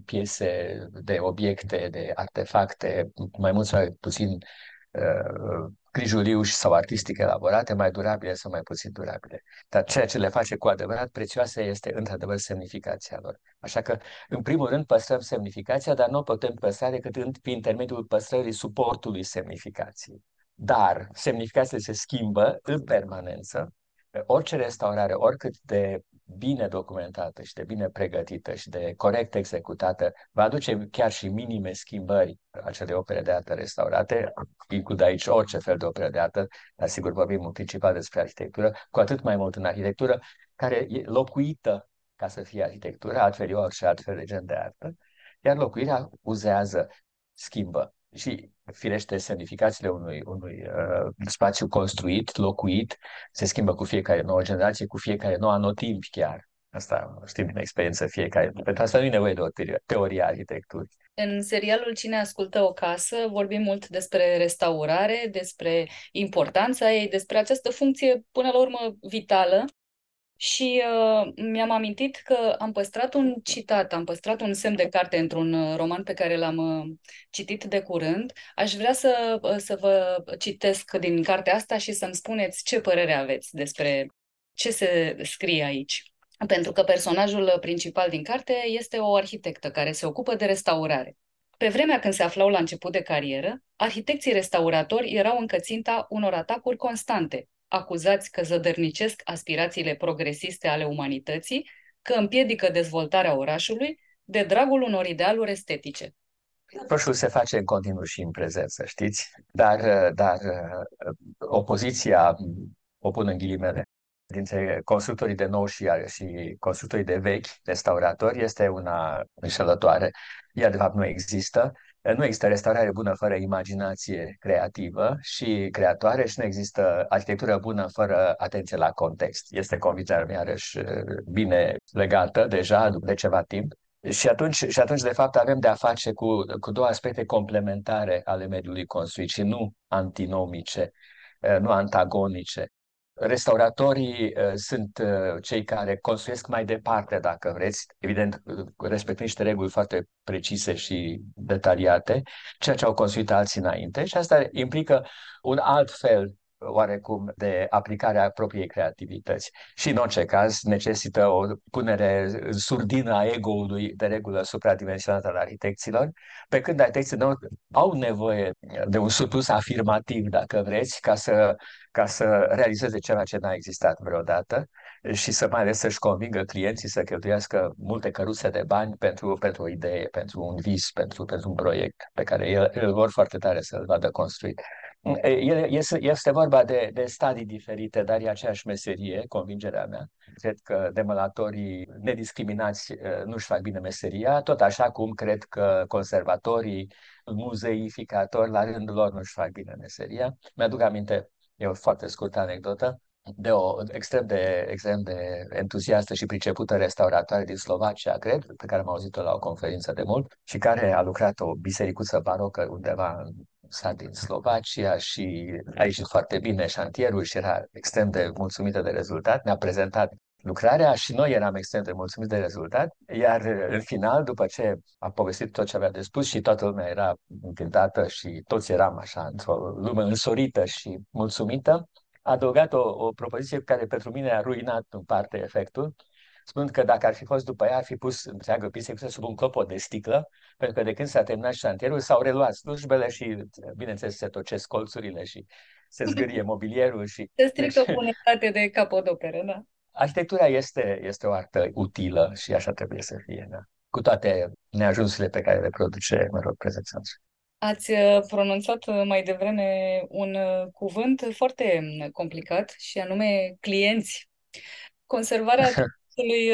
S4: piese, de obiecte, de artefacte, mai mult sau mai puțin uh, grijuliu sau artistic elaborate, mai durabile sau mai puțin durabile. Dar ceea ce le face cu adevărat prețioase este într-adevăr semnificația lor. Așa că, în primul rând, păstrăm semnificația, dar nu o putem păstra decât prin intermediul păstrării suportului semnificației dar semnificația se schimbă în permanență. Orice restaurare, oricât de bine documentată și de bine pregătită și de corect executată, va aduce chiar și minime schimbări acele opere de artă restaurate, includ aici orice fel de opere de artă, dar sigur vorbim în principal despre arhitectură, cu atât mai mult în arhitectură, care e locuită ca să fie arhitectură, altfel e orice altfel de gen de artă, iar locuirea uzează, schimbă și firește semnificațiile unui, unui uh, spațiu construit, locuit, se schimbă cu fiecare nouă generație, cu fiecare nou anotimp chiar. Asta știm din experiență fiecare. Pentru asta nu e nevoie de o teorie a arhitecturii.
S2: În serialul Cine ascultă o casă vorbim mult despre restaurare, despre importanța ei, despre această funcție până la urmă vitală și uh, mi-am amintit că am păstrat un citat, am păstrat un semn de carte într-un uh, roman pe care l-am uh, citit de curând. Aș vrea să, uh, să vă citesc din cartea asta și să-mi spuneți ce părere aveți despre ce se scrie aici. Pentru că personajul principal din carte este o arhitectă care se ocupă de restaurare. Pe vremea când se aflau la început de carieră, arhitecții restauratori erau încă ținta unor atacuri constante, acuzați că zădărnicesc aspirațiile progresiste ale umanității, că împiedică dezvoltarea orașului de dragul unor idealuri estetice.
S4: Proșul se face în continuu și în prezent, să știți, dar, dar opoziția, o pun în ghilimele, dintre constructorii de nou și, și constructorii de vechi, restauratori, este una înșelătoare. Ea, de fapt, nu există. Nu există restaurare bună fără imaginație creativă și creatoare și nu există arhitectură bună fără atenție la context. Este convingerea mea, iarăși, bine legată deja de ceva timp. Și atunci, și atunci, de fapt, avem de a face cu, cu două aspecte complementare ale mediului construit și nu antinomice, nu antagonice. Restauratorii uh, sunt uh, cei care construiesc mai departe, dacă vreți, evident, respectând niște reguli foarte precise și detaliate, ceea ce au construit alții înainte. Și asta implică un alt fel oarecum de aplicarea propriei creativități. Și în orice caz necesită o punere în surdină a ego-ului de regulă supradimensionată al arhitecților, pe când arhitecții nu au nevoie de un surplus afirmativ, dacă vreți, ca să, ca să realizeze ceva ce n-a existat vreodată și să mai ales să-și convingă clienții să cheltuiască multe căruțe de bani pentru, pentru o idee, pentru un vis, pentru, pentru un proiect pe care el, el vor foarte tare să-l vadă construit. Este, este vorba de, de stadii diferite, dar e aceeași meserie, convingerea mea. Cred că demolatorii nediscriminați nu-și fac bine meseria, tot așa cum cred că conservatorii, muzeificatori, la rândul lor nu-și fac bine meseria. Mi-aduc aminte, e o foarte scurtă anecdotă, de o extrem de, extrem de entuziastă și pricepută restauratoare din Slovacia, cred, pe care am auzit-o la o conferință de mult și care a lucrat o bisericuță barocă undeva în sat din Slovacia și a ieșit foarte bine șantierul și era extrem de mulțumită de rezultat. Ne-a prezentat lucrarea și noi eram extrem de mulțumiți de rezultat, iar în final, după ce a povestit tot ce avea de spus și toată lumea era încântată și toți eram așa într-o lume însorită și mulțumită, a adăugat o, o propoziție care pentru mine a ruinat în parte efectul, spunând că dacă ar fi fost după ea, ar fi pus întreagă biserică sub un clopot de sticlă, pentru că de când s-a terminat șantierul, s-au reluat slujbele și, bineînțeles, se tocesc colțurile și se zgârie *laughs* mobilierul. Și,
S2: se strică deci, o unitate de capodoperă, da.
S4: Arhitectura este, este o artă utilă și așa trebuie să fie, da? cu toate neajunsurile pe care le produce, mă rog, prezența
S2: Ați uh, pronunțat uh, mai devreme un uh, cuvânt foarte mm, complicat și anume clienți. Conservarea *laughs* lui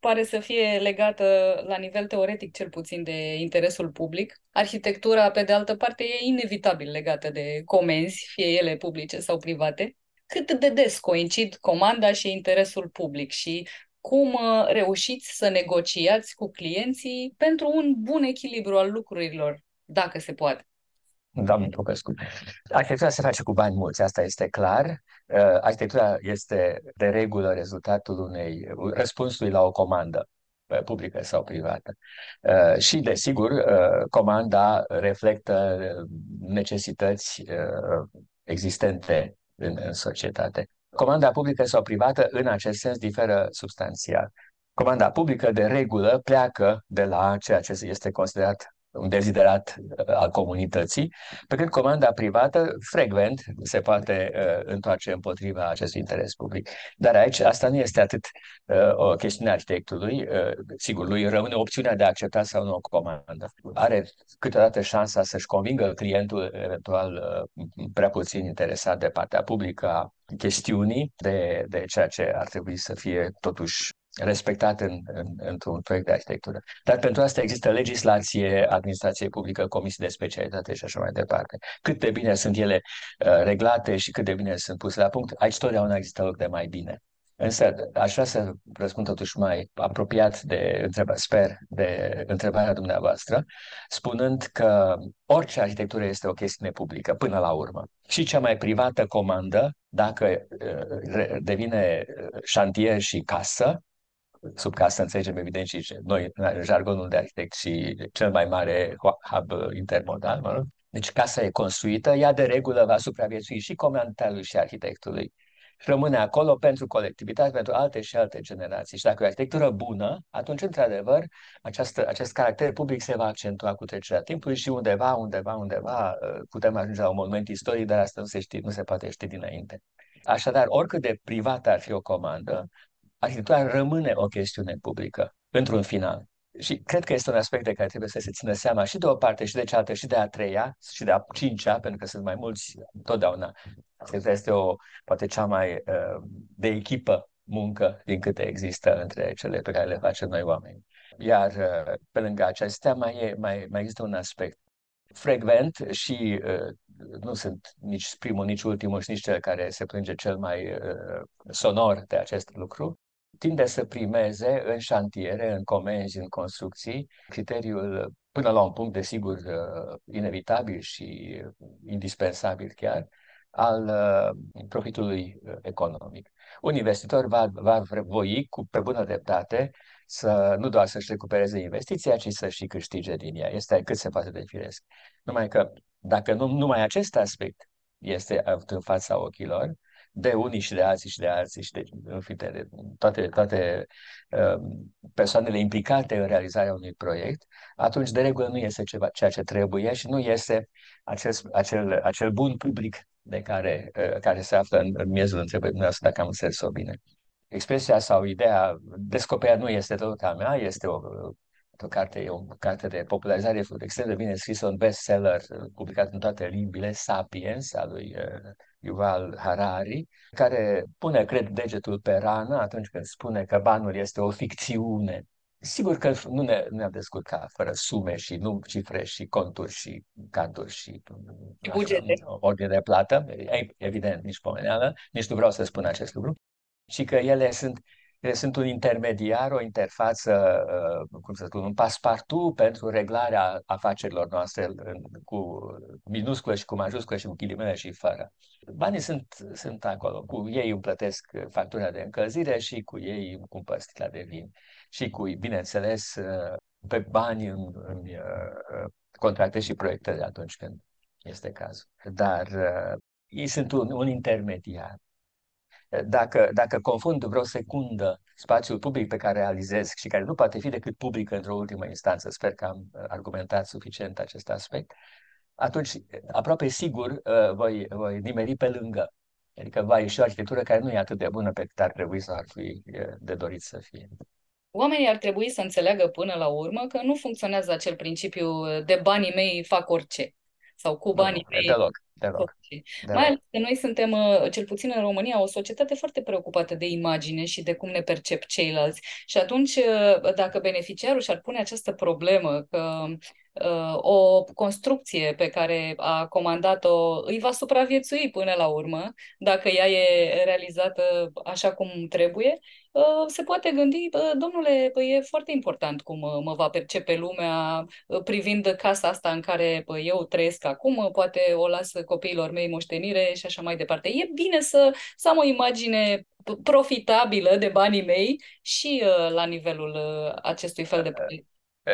S2: pare să fie legată la nivel teoretic cel puțin de interesul public. Arhitectura, pe de altă parte, e inevitabil legată de comenzi, fie ele publice sau private. Cât de des coincid comanda și interesul public și cum reușiți să negociați cu clienții pentru un bun echilibru al lucrurilor dacă se poate.
S4: Doamne Popescu. Arhitectura se face cu bani mulți, asta este clar. Uh, arhitectura este de regulă rezultatul unei răspunsului la o comandă uh, publică sau privată. Uh, și, desigur, comanda reflectă necesități existente în, în societate. Comanda publică sau privată, în acest sens, diferă substanțial. Comanda publică, de regulă, pleacă de la ceea ce este considerat un deziderat uh, al comunității, pe când comanda privată frecvent se poate uh, întoarce împotriva acestui interes public. Dar aici asta nu este atât uh, o chestiune a arhitectului, uh, sigur, lui rămâne opțiunea de a accepta sau nu o comandă. Are câteodată șansa să-și convingă clientul eventual uh, prea puțin interesat de partea publică a chestiunii, de, de ceea ce ar trebui să fie totuși respectat în, în, într-un proiect de arhitectură. Dar pentru asta există legislație, administrație publică, comisii de specialitate și așa mai departe. Cât de bine sunt ele uh, reglate și cât de bine sunt puse la punct, aici totdeauna există loc de mai bine. Însă aș vrea să răspund totuși mai apropiat de întrebarea, sper, de întrebarea dumneavoastră, spunând că orice arhitectură este o chestiune publică, până la urmă. Și cea mai privată comandă, dacă uh, devine uh, șantier și casă, sub casă înțelegem evident și noi, în jargonul de arhitect și cel mai mare hub intermodal, mă rog. Deci casa e construită, ea de regulă va supraviețui și comentarului și arhitectului. Și rămâne acolo pentru colectivitate, pentru alte și alte generații. Și dacă e o arhitectură bună, atunci, într-adevăr, această, acest caracter public se va accentua cu trecerea timpului și undeva, undeva, undeva putem ajunge la un moment istoric, dar asta nu se, știe, nu se poate ști dinainte. Așadar, oricât de privată ar fi o comandă, arhitectura rămâne o chestiune publică, într-un final. Și cred că este un aspect de care trebuie să se țină seama și de o parte, și de cealaltă, și de a treia, și de a cincea, pentru că sunt mai mulți totdeauna. Asta este o, poate cea mai uh, de echipă muncă din câte există între cele pe care le facem noi oameni. Iar uh, pe lângă acestea mai, e, mai, mai există un aspect frecvent și uh, nu sunt nici primul, nici ultimul și nici cel care se plânge cel mai uh, sonor de acest lucru, tinde să primeze în șantiere, în comenzi, în construcții, criteriul până la un punct, desigur, uh, inevitabil și indispensabil chiar, al uh, profitului uh, economic. Un investitor va, va voi, cu, pe bună dreptate, să nu doar să-și recupereze investiția, ci să și câștige din ea. Este cât se poate de firesc. Numai că dacă nu, numai acest aspect este în fața ochilor, de unii și de alții și de alții și de, de, de toate, toate uh, persoanele implicate în realizarea unui proiect, atunci de regulă nu este ceva, ceea ce trebuie și nu este acel, acel, acel bun public de care, uh, care se află în, în miezul întrebării dumneavoastră, dacă am înțeles-o bine. Expresia sau ideea descoperirea nu este tot a mea, este o, o carte, e o carte de popularizare extrem de bine scrisă, un bestseller publicat în toate limbile, Sapiens, al lui uh, Yuval Harari, care pune, cred, degetul pe rană atunci când spune că banul este o ficțiune. Sigur că nu ne, ne-am descurcat fără sume și nu cifre și conturi și canturi și
S2: bugete.
S4: ordine de plată, evident, nici pomeneală, nici nu vreau să spun acest lucru, și că ele sunt sunt un intermediar, o interfață, uh, cum să spun, un paspartu pentru reglarea afacerilor noastre cu minuscule și cu majuscule și cu ghilimele și fără. Banii sunt, sunt acolo. Cu ei îmi plătesc factura de încălzire și cu ei îmi cumpăr sticla de vin. Și cu, bineînțeles, uh, pe bani îmi, îmi uh, contractez și proiectele atunci când este cazul. Dar ei sunt un, un intermediar dacă, dacă confund vreo secundă spațiul public pe care realizez și care nu poate fi decât public într-o ultimă instanță, sper că am argumentat suficient acest aspect, atunci aproape sigur uh, voi, voi nimeri pe lângă. Adică va ieși o arhitectură care nu e atât de bună pe cât ar trebui să ar fi uh, de dorit să fie.
S2: Oamenii ar trebui să înțeleagă până la urmă că nu funcționează acel principiu de banii mei fac orice sau cu banii
S4: nu, mei. Deloc, te rog.
S2: Mai ales că noi suntem, uh, cel puțin în România, o societate foarte preocupată de imagine și de cum ne percep ceilalți. Și atunci, uh, dacă beneficiarul și-ar pune această problemă că uh, o construcție pe care a comandat-o îi va supraviețui până la urmă, dacă ea e realizată așa cum trebuie, Uh, se poate gândi, domnule, păi e foarte important cum uh, mă va percepe lumea uh, privind casa asta în care eu trăiesc acum, poate o las copiilor mei moștenire și așa mai departe. E bine să, să am o imagine profitabilă de banii mei și la nivelul acestui fel de proiect.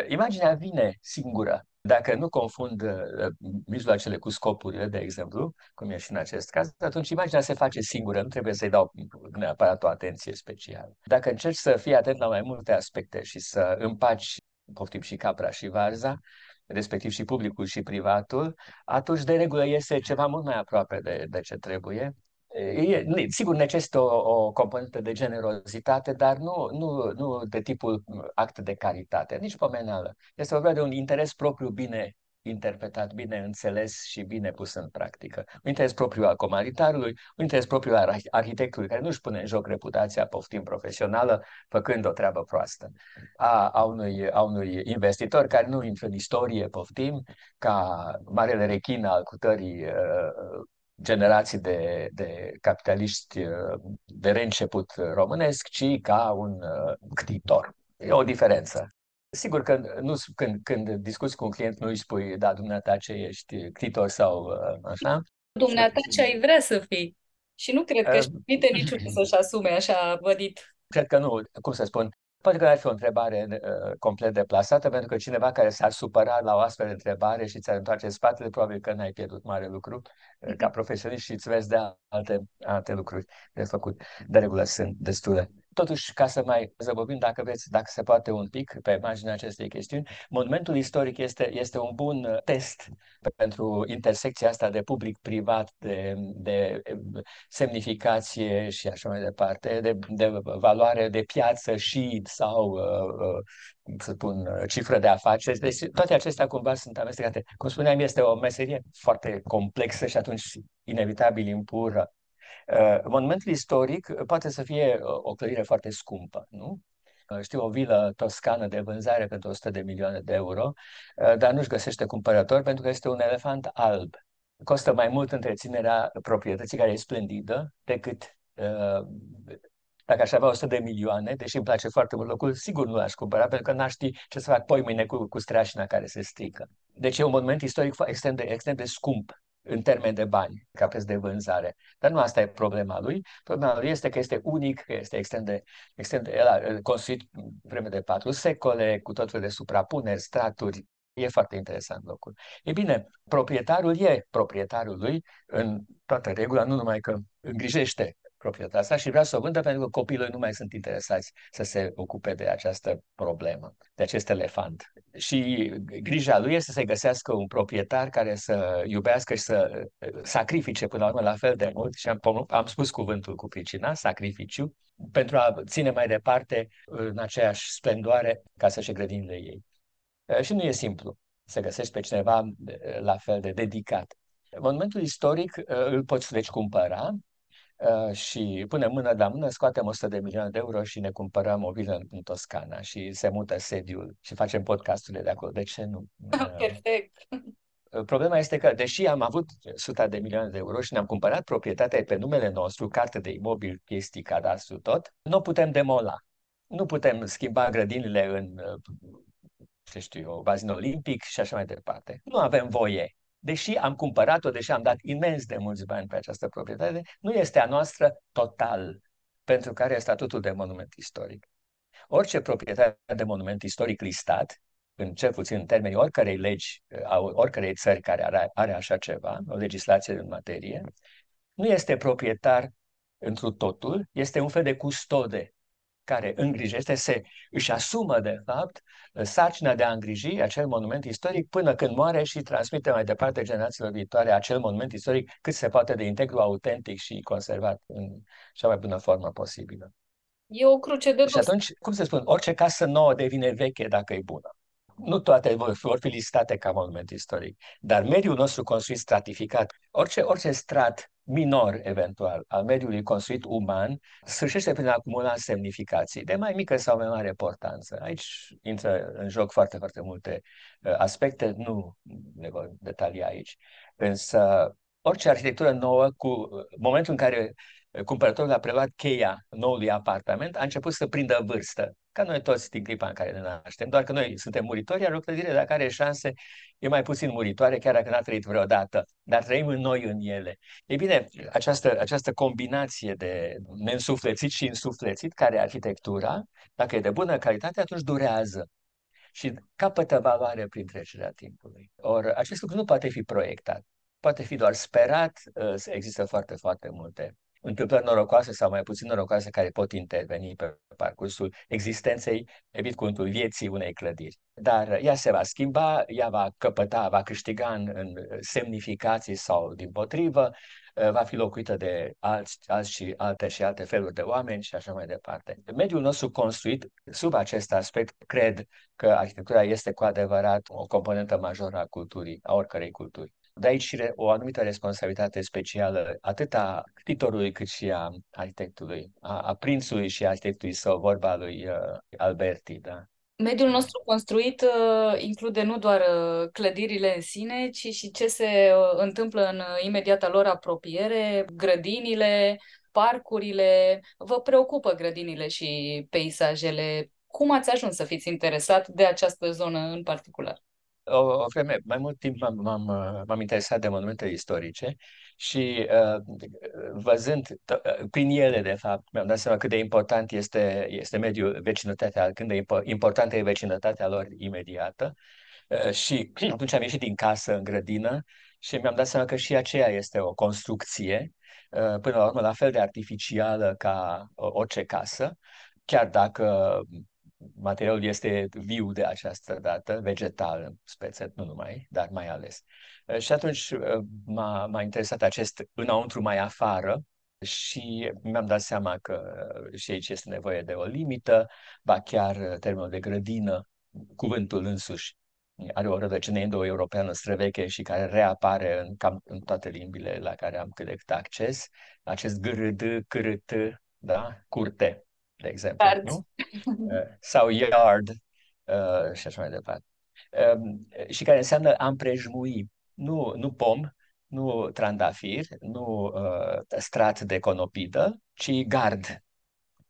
S4: Imaginea vine singură. Dacă nu confund uh, mijloacele cu scopurile, de exemplu, cum e și în acest caz, atunci imaginea se face singură, nu trebuie să-i dau neapărat o atenție specială. Dacă încerci să fii atent la mai multe aspecte și să împaci, poftim și capra și varza, respectiv și publicul și privatul, atunci de regulă iese ceva mult mai aproape de, de ce trebuie E, sigur, necesită o, o componentă de generozitate, dar nu, nu, nu de tipul act de caritate, nici pomenală. Este vorba de un interes propriu bine interpretat, bine înțeles și bine pus în practică. Un interes propriu al comaritarului, un interes propriu al arhitectului, care nu își pune în joc reputația poftim profesională, făcând o treabă proastă. A, a, unui, a unui investitor care nu intră în istorie, poftim, ca marele rechin al cutării uh, generații de, de capitaliști uh, de reînceput românesc, ci ca un uh, ctitor. E o diferență. Sigur că nu, când, când discuți cu un client nu îi spui, da, dumneata ce ești, ctitor sau uh, așa.
S2: Dumneata ce ai vrea să fii. Și nu cred că uh, permite niciunul să-și asume așa vădit.
S4: Cred că nu, cum să spun, Poate că ar fi o întrebare uh, complet deplasată, pentru că cineva care s-ar supăra la o astfel de întrebare și ți-ar întoarce spatele, probabil că n-ai pierdut mare lucru uh, ca profesionist și îți vezi de alte, alte lucruri de făcut. De regulă sunt destule. Totuși, ca să mai zăbovim, dacă vreți, dacă se poate un pic pe marginea acestei chestiuni, monumentul istoric este, este un bun uh, test pentru intersecția asta de public-privat, de, de semnificație și așa mai departe, de, de valoare de piață și sau uh, uh, să spun, cifră de afaceri. Deci toate acestea cumva sunt amestecate. Cum spuneam, este o meserie foarte complexă și atunci inevitabil impură Uh, monumentul istoric poate să fie uh, o clădire foarte scumpă, nu? Uh, știu, o vilă toscană de vânzare pentru 100 de milioane de euro, dar nu-și găsește cumpărător pentru că este un elefant alb. Costă mai mult întreținerea proprietății, care e splendidă, decât dacă aș avea 100 de milioane, deși îmi place foarte mult locul, sigur nu l-aș cumpăra, pentru că n-aș ști ce să fac poi mâine cu, cu streașina care se strică. Deci e un monument istoric extrem de, extrem de scump în termen de bani, ca preț de vânzare. Dar nu asta e problema lui. Problema lui este că este unic, că este extrem de, extrem de el a construit vreme de patru secole, cu tot felul de suprapuneri, straturi. E foarte interesant locul. E bine, proprietarul e proprietarul lui în toată regula, nu numai că îngrijește proprietatea asta și vrea să o vândă pentru că copiii nu mai sunt interesați să se ocupe de această problemă, de acest elefant. Și grija lui este să găsească un proprietar care să iubească și să sacrifice până la urmă la fel de mult, și am, am spus cuvântul cu pricina, sacrificiu, pentru a ține mai departe în aceeași splendoare ca să-și grădinile ei. Și nu e simplu să găsești pe cineva la fel de dedicat. Monumentul istoric îl poți deci cumpăra, Uh, și punem mână la mână, scoatem 100 de milioane de euro și ne cumpărăm o vilă în, în Toscana și se mută sediul și facem podcasturile de acolo. De ce nu?
S2: Uh, *laughs* Perfect!
S4: Uh, problema este că, deși am avut 100 de milioane de euro și ne-am cumpărat proprietatea pe numele nostru, carte de imobil, chestii, cadastru, tot, nu putem demola. Nu putem schimba grădinile în, ce știu eu, bazin olimpic și așa mai departe. Nu avem voie deși am cumpărat-o, deși am dat imens de mulți bani pe această proprietate, nu este a noastră total, pentru care e statutul de monument istoric. Orice proprietate de monument istoric listat, în cel puțin în termenii oricărei legi, oricărei țări care are, are așa ceva, o legislație în materie, nu este proprietar întru totul, este un fel de custode care îngrijește, se își asumă, de fapt, sarcina de a îngriji acel monument istoric până când moare și transmite mai departe generațiilor viitoare acel monument istoric cât se poate de integru, autentic și conservat în cea mai bună formă posibilă.
S2: E o cruce de
S4: Și atunci, cum să spun, orice casă nouă devine veche dacă e bună. Nu toate vor fi, vor fi listate ca monument istoric, dar mediul nostru construit stratificat, orice, orice strat minor, eventual, al mediului construit uman, sfârșește prin a acumula semnificații de mai mică sau mai mare importanță. Aici intră în joc foarte, foarte multe uh, aspecte, nu le voi detalia aici. Însă, orice arhitectură nouă, cu uh, momentul în care cumpărătorul a preluat cheia noului apartament, a început să prindă vârstă, ca noi toți din clipa în care ne naștem, doar că noi suntem muritori, iar o clădire, dacă are șanse, e mai puțin muritoare, chiar dacă n-a trăit vreodată, dar trăim în noi în ele. E bine, această, această combinație de neînsuflețit și însuflețit, care e arhitectura, dacă e de bună calitate, atunci durează și capătă valoare prin trecerea timpului. Or, acest lucru nu poate fi proiectat, poate fi doar sperat, există foarte, foarte multe întâmplări norocoase sau mai puțin norocoase care pot interveni pe parcursul existenței, evit cuvântul vieții unei clădiri. Dar ea se va schimba, ea va căpăta, va câștiga în, în semnificații sau din potrivă, va fi locuită de alți, alți și alte și alte feluri de oameni și așa mai departe. Mediul nostru construit, sub acest aspect, cred că arhitectura este cu adevărat o componentă majoră a culturii, a oricărei culturi. De aici și o anumită responsabilitate specială atât a titorului cât și a arhitectului, a, a prințului și a arhitectului sau vorba lui uh, Alberti. Da?
S2: Mediul nostru construit uh, include nu doar uh, clădirile în sine, ci și ce se uh, întâmplă în uh, imediata lor apropiere, grădinile, parcurile. Vă preocupă grădinile și peisajele? Cum ați ajuns să fiți interesat de această zonă în particular?
S4: O, o vreme, mai mult timp m-am, m-am, m-am interesat de monumente istorice și uh, văzând uh, prin ele, de fapt, mi-am dat seama cât de important este, este mediul, vecinătatea, cât de importantă e vecinătatea lor imediată. Uh, și atunci am ieșit din casă în grădină și mi-am dat seama că și aceea este o construcție, uh, până la urmă, la fel de artificială ca orice casă, chiar dacă materialul este viu de această dată, vegetal, spețe, nu numai, dar mai ales. Uh, și atunci uh, m-a, m-a interesat acest înăuntru mai afară și mi-am dat seama că și aici este nevoie de o limită, ba chiar termenul de grădină, cuvântul însuși are o rădăcină indo-europeană străveche și care reapare în cam în toate limbile la care am cât de cât acces. Acest grd, cârt, da? curte, de exemplu. Yard. Nu? Uh, *laughs* sau yard uh, și așa mai departe. Um, și care înseamnă a împrejmui, nu, nu pom, nu trandafir, nu uh, strat de conopidă, ci gard.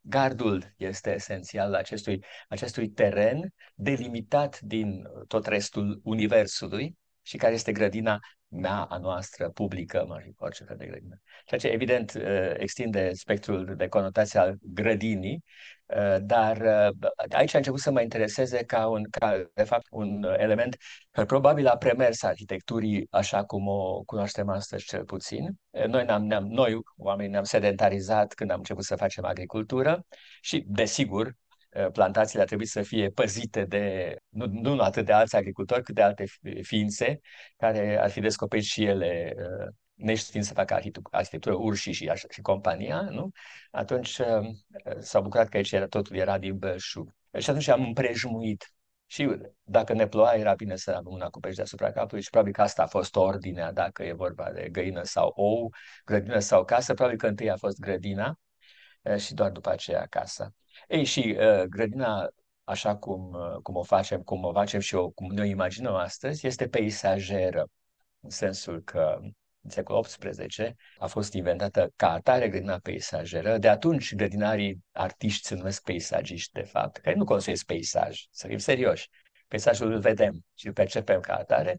S4: Gardul este esențial acestui, acestui teren delimitat din tot restul universului și care este grădina mea, a noastră, publică, mă rog, orice fel de grădină. Ceea ce, evident, uh, extinde spectrul de conotație al grădinii, uh, dar uh, aici a început să mă intereseze ca, un, ca de fapt, un element care probabil a premers arhitecturii așa cum o cunoaștem astăzi cel puțin. Noi, ne-am, ne-am, noi oamenii, ne-am sedentarizat când am început să facem agricultură și, desigur, Uh, plantațiile ar trebui să fie păzite de, nu, nu atât de alți agricultori, cât de alte ființe care ar fi descoperit și ele uh, neștiind să facă arhitectură urși și, așa, și compania, nu? Atunci uh, s-au bucurat că aici era, totul era din belșug. Și atunci am împrejmuit și dacă ne ploua, era bine să avem un acoperiș deasupra capului și probabil că asta a fost ordinea, dacă e vorba de găină sau ou, grădină sau casă, probabil că întâi a fost grădina și doar după aceea casa. Ei, și uh, grădina, așa cum, uh, cum o facem, cum o facem și o, cum ne imaginăm astăzi, este peisageră, în sensul că în secolul XVIII a fost inventată ca atare grădina peisageră. De atunci, grădinarii artiști se numesc peisagiști, de fapt, care nu construiesc peisaj, să fim serioși. Peisajul îl vedem și îl percepem ca atare.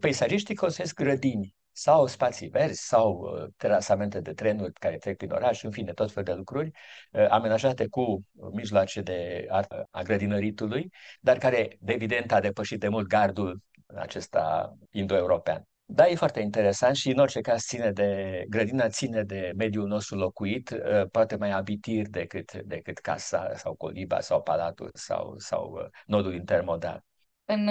S4: Peisagiștii construiesc grădini sau spații verzi, sau uh, terasamente de trenuri care trec prin oraș, în fine, tot fel de lucruri uh, amenajate cu mijloace de artă a grădinăritului, dar care, de evident, a depășit de mult gardul acesta indo-european. Da, e foarte interesant și în orice caz ține de, grădina ține de mediul nostru locuit, uh, poate mai abitir decât, decât casa sau coliba sau palatul sau, sau nodul intermodal
S2: în,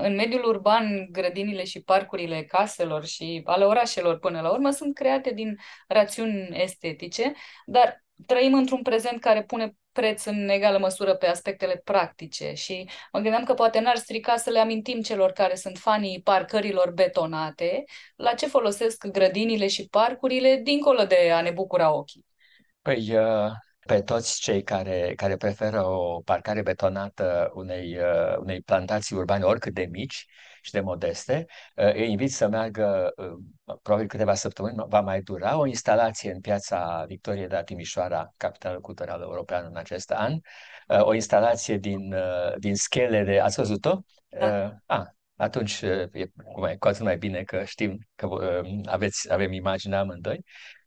S2: în mediul urban, grădinile și parcurile caselor și ale orașelor până la urmă sunt create din rațiuni estetice, dar trăim într-un prezent care pune preț în egală măsură pe aspectele practice și mă gândeam că poate n-ar strica să le amintim celor care sunt fanii parcărilor betonate, la ce folosesc grădinile și parcurile dincolo de a ne bucura ochii.
S4: Păi, uh, pe toți cei care, care preferă o parcare betonată unei, uh, unei plantații urbane, oricât de mici și de modeste, uh, îi invit să meargă, uh, probabil câteva săptămâni, va mai dura, o instalație în piața Victoriei de la Timișoara, capitală culturală europeană în acest an, uh, o instalație din, uh, din schele de... Ați văzut-o? Da. Uh, ah, atunci e cu atât mai bine că știm că uh, aveți, avem imaginea amândoi.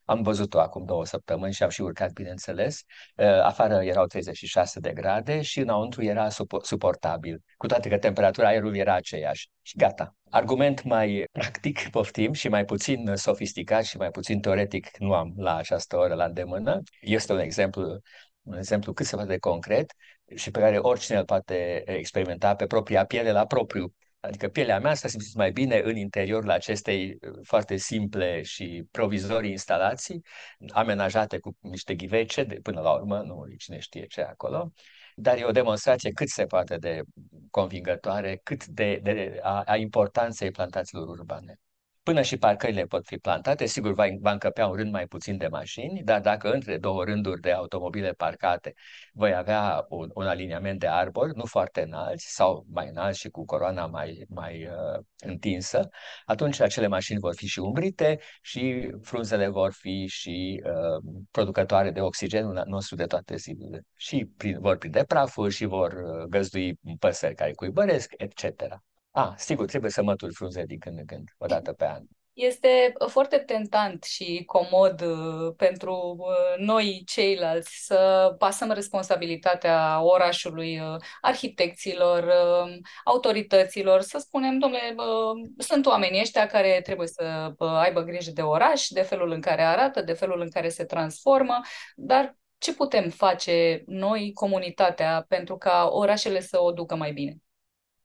S4: Am văzut-o acum două săptămâni și am și urcat, bineînțeles. Uh, afară erau 36 de grade și înăuntru era suportabil, cu toate că temperatura aerului era aceeași. Și gata. Argument mai practic, *laughs* poftim, și mai puțin sofisticat și mai puțin teoretic nu am la această oră la îndemână. Este un exemplu un exemplu cât se poate de concret și pe care oricine îl poate experimenta pe propria piele la propriu Adică pielea mea s-a simțit mai bine în interiorul acestei uh, foarte simple și provizorii instalații, amenajate cu niște ghivece, de, până la urmă, nu cine știe ce acolo, dar e o demonstrație cât se poate de convingătoare, cât de, de a, a importanței plantațiilor urbane. Până și parcările pot fi plantate, sigur va, va încăpea un rând mai puțin de mașini, dar dacă între două rânduri de automobile parcate voi avea un, un aliniament de arbori, nu foarte înalți sau mai înalți și cu coroana mai, mai uh, întinsă, atunci acele mașini vor fi și umbrite și frunzele vor fi și uh, producătoare de oxigenul nostru de toate zilele. Și prin, vor prinde prafuri și vor uh, găzdui păsări care cuibăresc, etc. Ah, sigur, trebuie să mături frunze din când în când, o dată pe an.
S2: Este uh, foarte tentant și comod uh, pentru uh, noi ceilalți să pasăm responsabilitatea orașului arhitecților, autorităților, să spunem, domnule, sunt oamenii ăștia care trebuie să aibă grijă de oraș, de felul în care arată, de felul în care se transformă, dar ce putem face noi, comunitatea, pentru ca orașele să o ducă mai bine?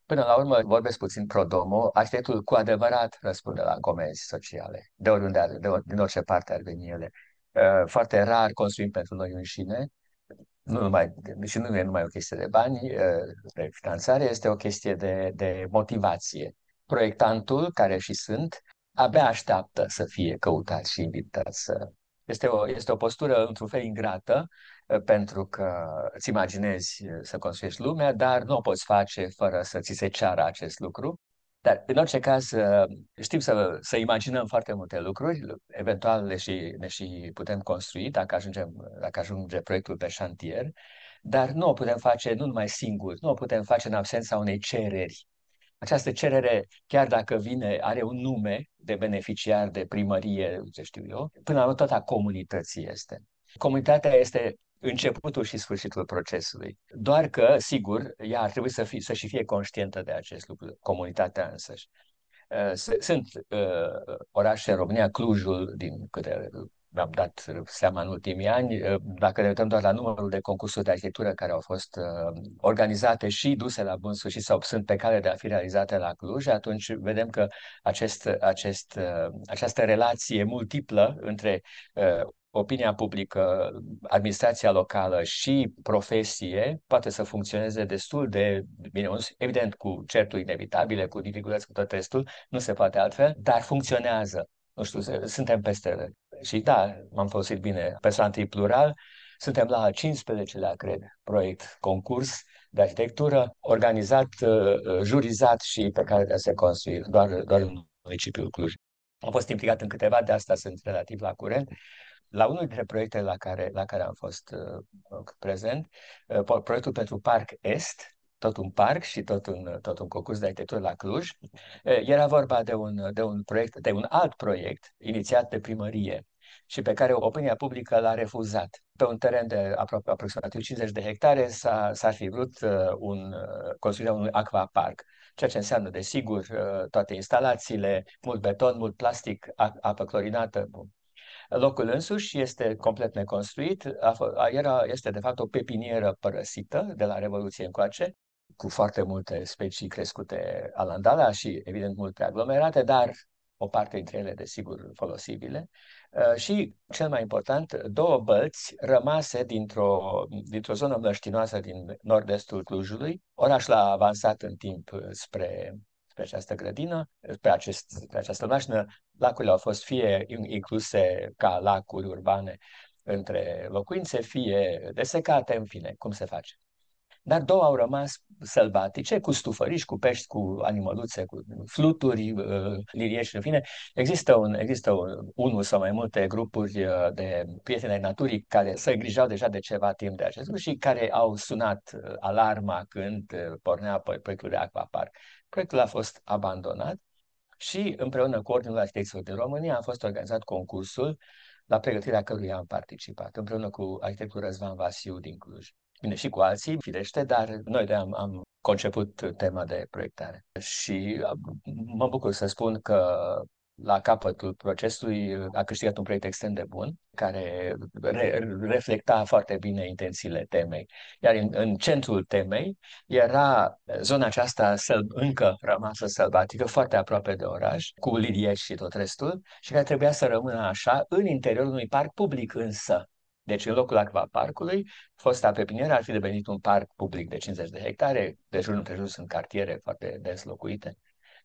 S4: Până la urmă, vorbesc puțin pro domo, arhitectul cu adevărat răspunde la comenzi sociale, de oriunde, ar, de, din orice parte ar veni ele. Uh, foarte rar construim pentru noi înșine, nu numai, și nu e numai o chestie de bani, uh, de finanțare, este o chestie de, de motivație. Proiectantul, care și sunt, abia așteaptă să fie căutat și invitat să... Este o, este o postură, într-un fel, ingrată, pentru că îți imaginezi să construiești lumea, dar nu o poți face fără să ți se ceară acest lucru. Dar, în orice caz, știm să, să imaginăm foarte multe lucruri, eventual le și, ne și putem construi dacă, ajungem, dacă ajunge proiectul pe șantier, dar nu o putem face nu numai singur, nu o putem face în absența unei cereri. Această cerere, chiar dacă vine, are un nume, de beneficiar de primărie, ce știu eu, până la urmă tot a comunității este. Comunitatea este începutul și sfârșitul procesului. Doar că, sigur, ea ar trebui să, fie, să și fie conștientă de acest lucru, comunitatea însăși. Uh, sunt uh, orașe în România, Clujul, din câte mi-am dat seama în ultimii ani, uh, dacă ne uităm doar la numărul de concursuri de arhitectură care au fost uh, organizate și duse la bun sfârșit sau sunt pe cale de a fi realizate la Cluj, atunci vedem că acest, acest, uh, această relație multiplă între opinia publică, administrația locală și profesie poate să funcționeze destul de bine. Evident, cu certuri inevitabile, cu dificultăți, cu tot restul, nu se poate altfel, dar funcționează. Nu știu, suntem peste și da, m-am folosit bine persoanei plural. Suntem la 15-lea, cred, proiect, concurs de arhitectură, organizat, uh, jurizat și pe care de a se construi doar, doar în municipiul Cluj. Am fost implicat în câteva, de asta sunt relativ la curent. La unul dintre proiectele la care, la care am fost uh, prezent, uh, proiectul pentru Parc Est, tot un parc și tot un, tot un concurs de arhitectură la Cluj. Uh, era vorba de un, de un proiect, de un alt proiect inițiat de primărie și pe care opinia publică l-a refuzat. Pe un teren de aproape, aproximativ 50 de hectare s-a, s-ar fi vrut uh, un, uh, construirea unui aquapark, ceea ce înseamnă, desigur, uh, toate instalațiile, mult beton, mult plastic, apă clorinată. Locul însuși este complet neconstruit, era, este de fapt o pepinieră părăsită de la Revoluție încoace, cu foarte multe specii crescute alandala și, evident, multe aglomerate, dar o parte dintre ele, desigur, folosibile. Uh, și, cel mai important, două bălți rămase dintr-o, dintr-o zonă mlăștinoasă din nord-estul Clujului. Orașul a avansat în timp spre, spre această grădină, pe, acest, pe această mașină. Lacurile au fost fie incluse ca lacuri urbane între locuințe, fie desecate, în fine, cum se face dar două au rămas sălbatice, cu stufăriși, cu pești, cu animăluțe, cu fluturi, uh, lirieși, în fine. Există, un, există un, unul sau mai multe grupuri uh, de prieteni ai naturii care se îngrijau deja de ceva timp de acest lucru și care au sunat uh, alarma când pornea proiectul de aquapark. Proiectul a fost abandonat și împreună cu Ordinul Arhitecților din România a fost organizat concursul la pregătirea căruia am participat, împreună cu arhitectul Răzvan Vasiu din Cluj bine, și cu alții, firește, dar noi de am, am conceput tema de proiectare. Și mă bucur să spun că la capătul procesului a câștigat un proiect extrem de bun, care re- reflecta foarte bine intențiile temei. Iar în, în centrul temei era zona aceasta săl- încă rămasă sălbatică, foarte aproape de oraș, cu lilieși și tot restul, și care trebuia să rămână așa în interiorul unui parc public însă. Deci, în locul acvaparcului, fosta pepinieră ar fi devenit un parc public de 50 de hectare, de jur împrejur sunt cartiere foarte des locuite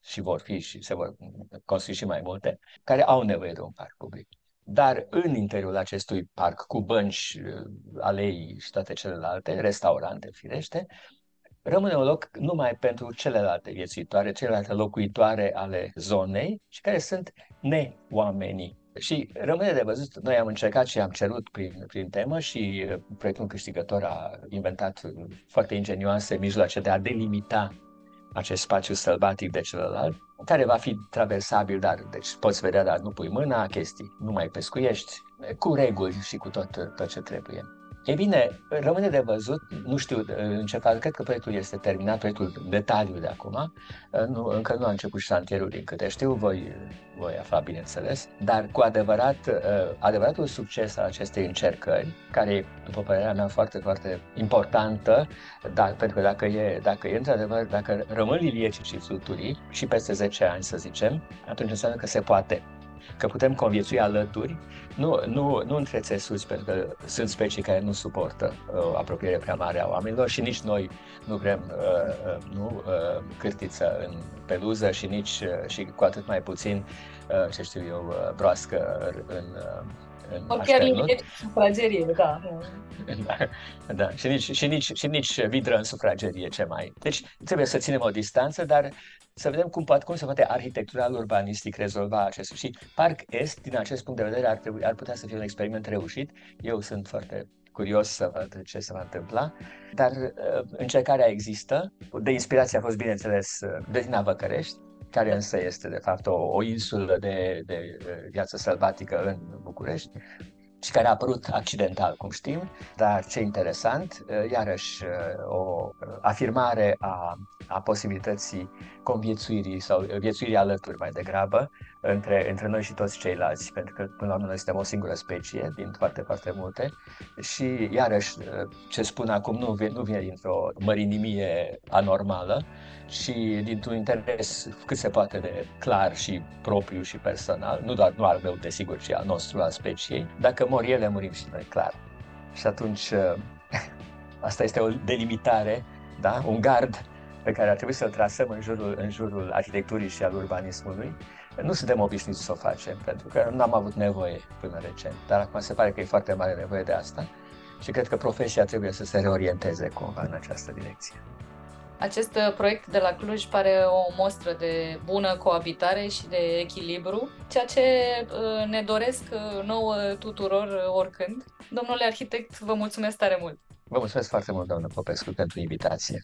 S4: și vor fi și se vor construi și mai multe, care au nevoie de un parc public. Dar în interiorul acestui parc, cu bănci, alei și toate celelalte, restaurante, firește, rămâne un loc numai pentru celelalte viețuitoare, celelalte locuitoare ale zonei și care sunt neoamenii și rămâne de văzut, noi am încercat și am cerut prin, prin temă și uh, proiectul câștigător a inventat foarte ingenioase mijloace de a delimita acest spațiu sălbatic de celălalt, care va fi traversabil, dar deci poți vedea, dar nu pui mâna, chestii, nu mai pescuiești, cu reguli și cu tot, tot ce trebuie. E bine, rămâne de văzut, nu știu în ce caz, cred că proiectul este terminat, proiectul detaliu de acum, nu, încă nu a început șantierul din câte știu, voi, voi afla bineînțeles, dar cu adevărat, uh, adevăratul succes al acestei încercări, care e, după părerea mea, foarte, foarte importantă, dar, pentru că dacă e, dacă e într-adevăr, dacă rămân liliecii și fluturii și peste 10 ani, să zicem, atunci înseamnă că se poate că putem conviețui alături, nu, nu, nu între țesuți, pentru că sunt specii care nu suportă uh, apropiere prea mare a oamenilor și nici noi nu vrem uh, uh, nu, uh, cârtiță în peluză și nici uh, și cu atât mai puțin, uh, ce știu eu, uh, broască în uh,
S5: în chiar limite sufragerie, da.
S4: da. Da, și nici, și, nici, și nici vidră în sufragerie, ce mai. Deci trebuie să ținem o distanță, dar să vedem cum, poate, cum se poate arhitectural urbanistic rezolva acest Și Parc Est, din acest punct de vedere, ar, trebui, ar putea să fie un experiment reușit. Eu sunt foarte curios să văd ce se va întâmpla, dar uh, încercarea există. De inspirație a fost, bineînțeles, uh, Betina Văcărești, care însă este de fapt o, o insulă de, de viață sălbatică în București, și care a apărut accidental, cum știm, dar ce interesant, iarăși o afirmare a, a posibilității conviețuirii sau viețuirii alături mai degrabă între, între noi și toți ceilalți, pentru că până la urmă noi suntem o singură specie din foarte, foarte multe și iarăși ce spun acum nu, vine, nu vine dintr-o mărinimie anormală, și dintr-un interes cât se poate de clar și propriu și personal, nu doar nu al meu, desigur, ci al nostru, al speciei, dacă mor ele, murim și noi, clar. Și atunci, *laughs* asta este o delimitare, da? un gard pe care ar trebui să-l trasăm în jurul, în jurul arhitecturii și al urbanismului. Nu suntem obișnuiți să o facem, pentru că nu am avut nevoie până recent, dar acum se pare că e foarte mare nevoie de asta și cred că profesia trebuie să se reorienteze cumva în această direcție.
S2: Acest uh, proiect de la Cluj pare o mostră de bună coabitare și de echilibru, ceea ce uh, ne doresc uh, nouă tuturor oricând. Domnule arhitect, vă mulțumesc tare mult!
S4: Vă mulțumesc foarte mult, doamnă Popescu, pentru invitație.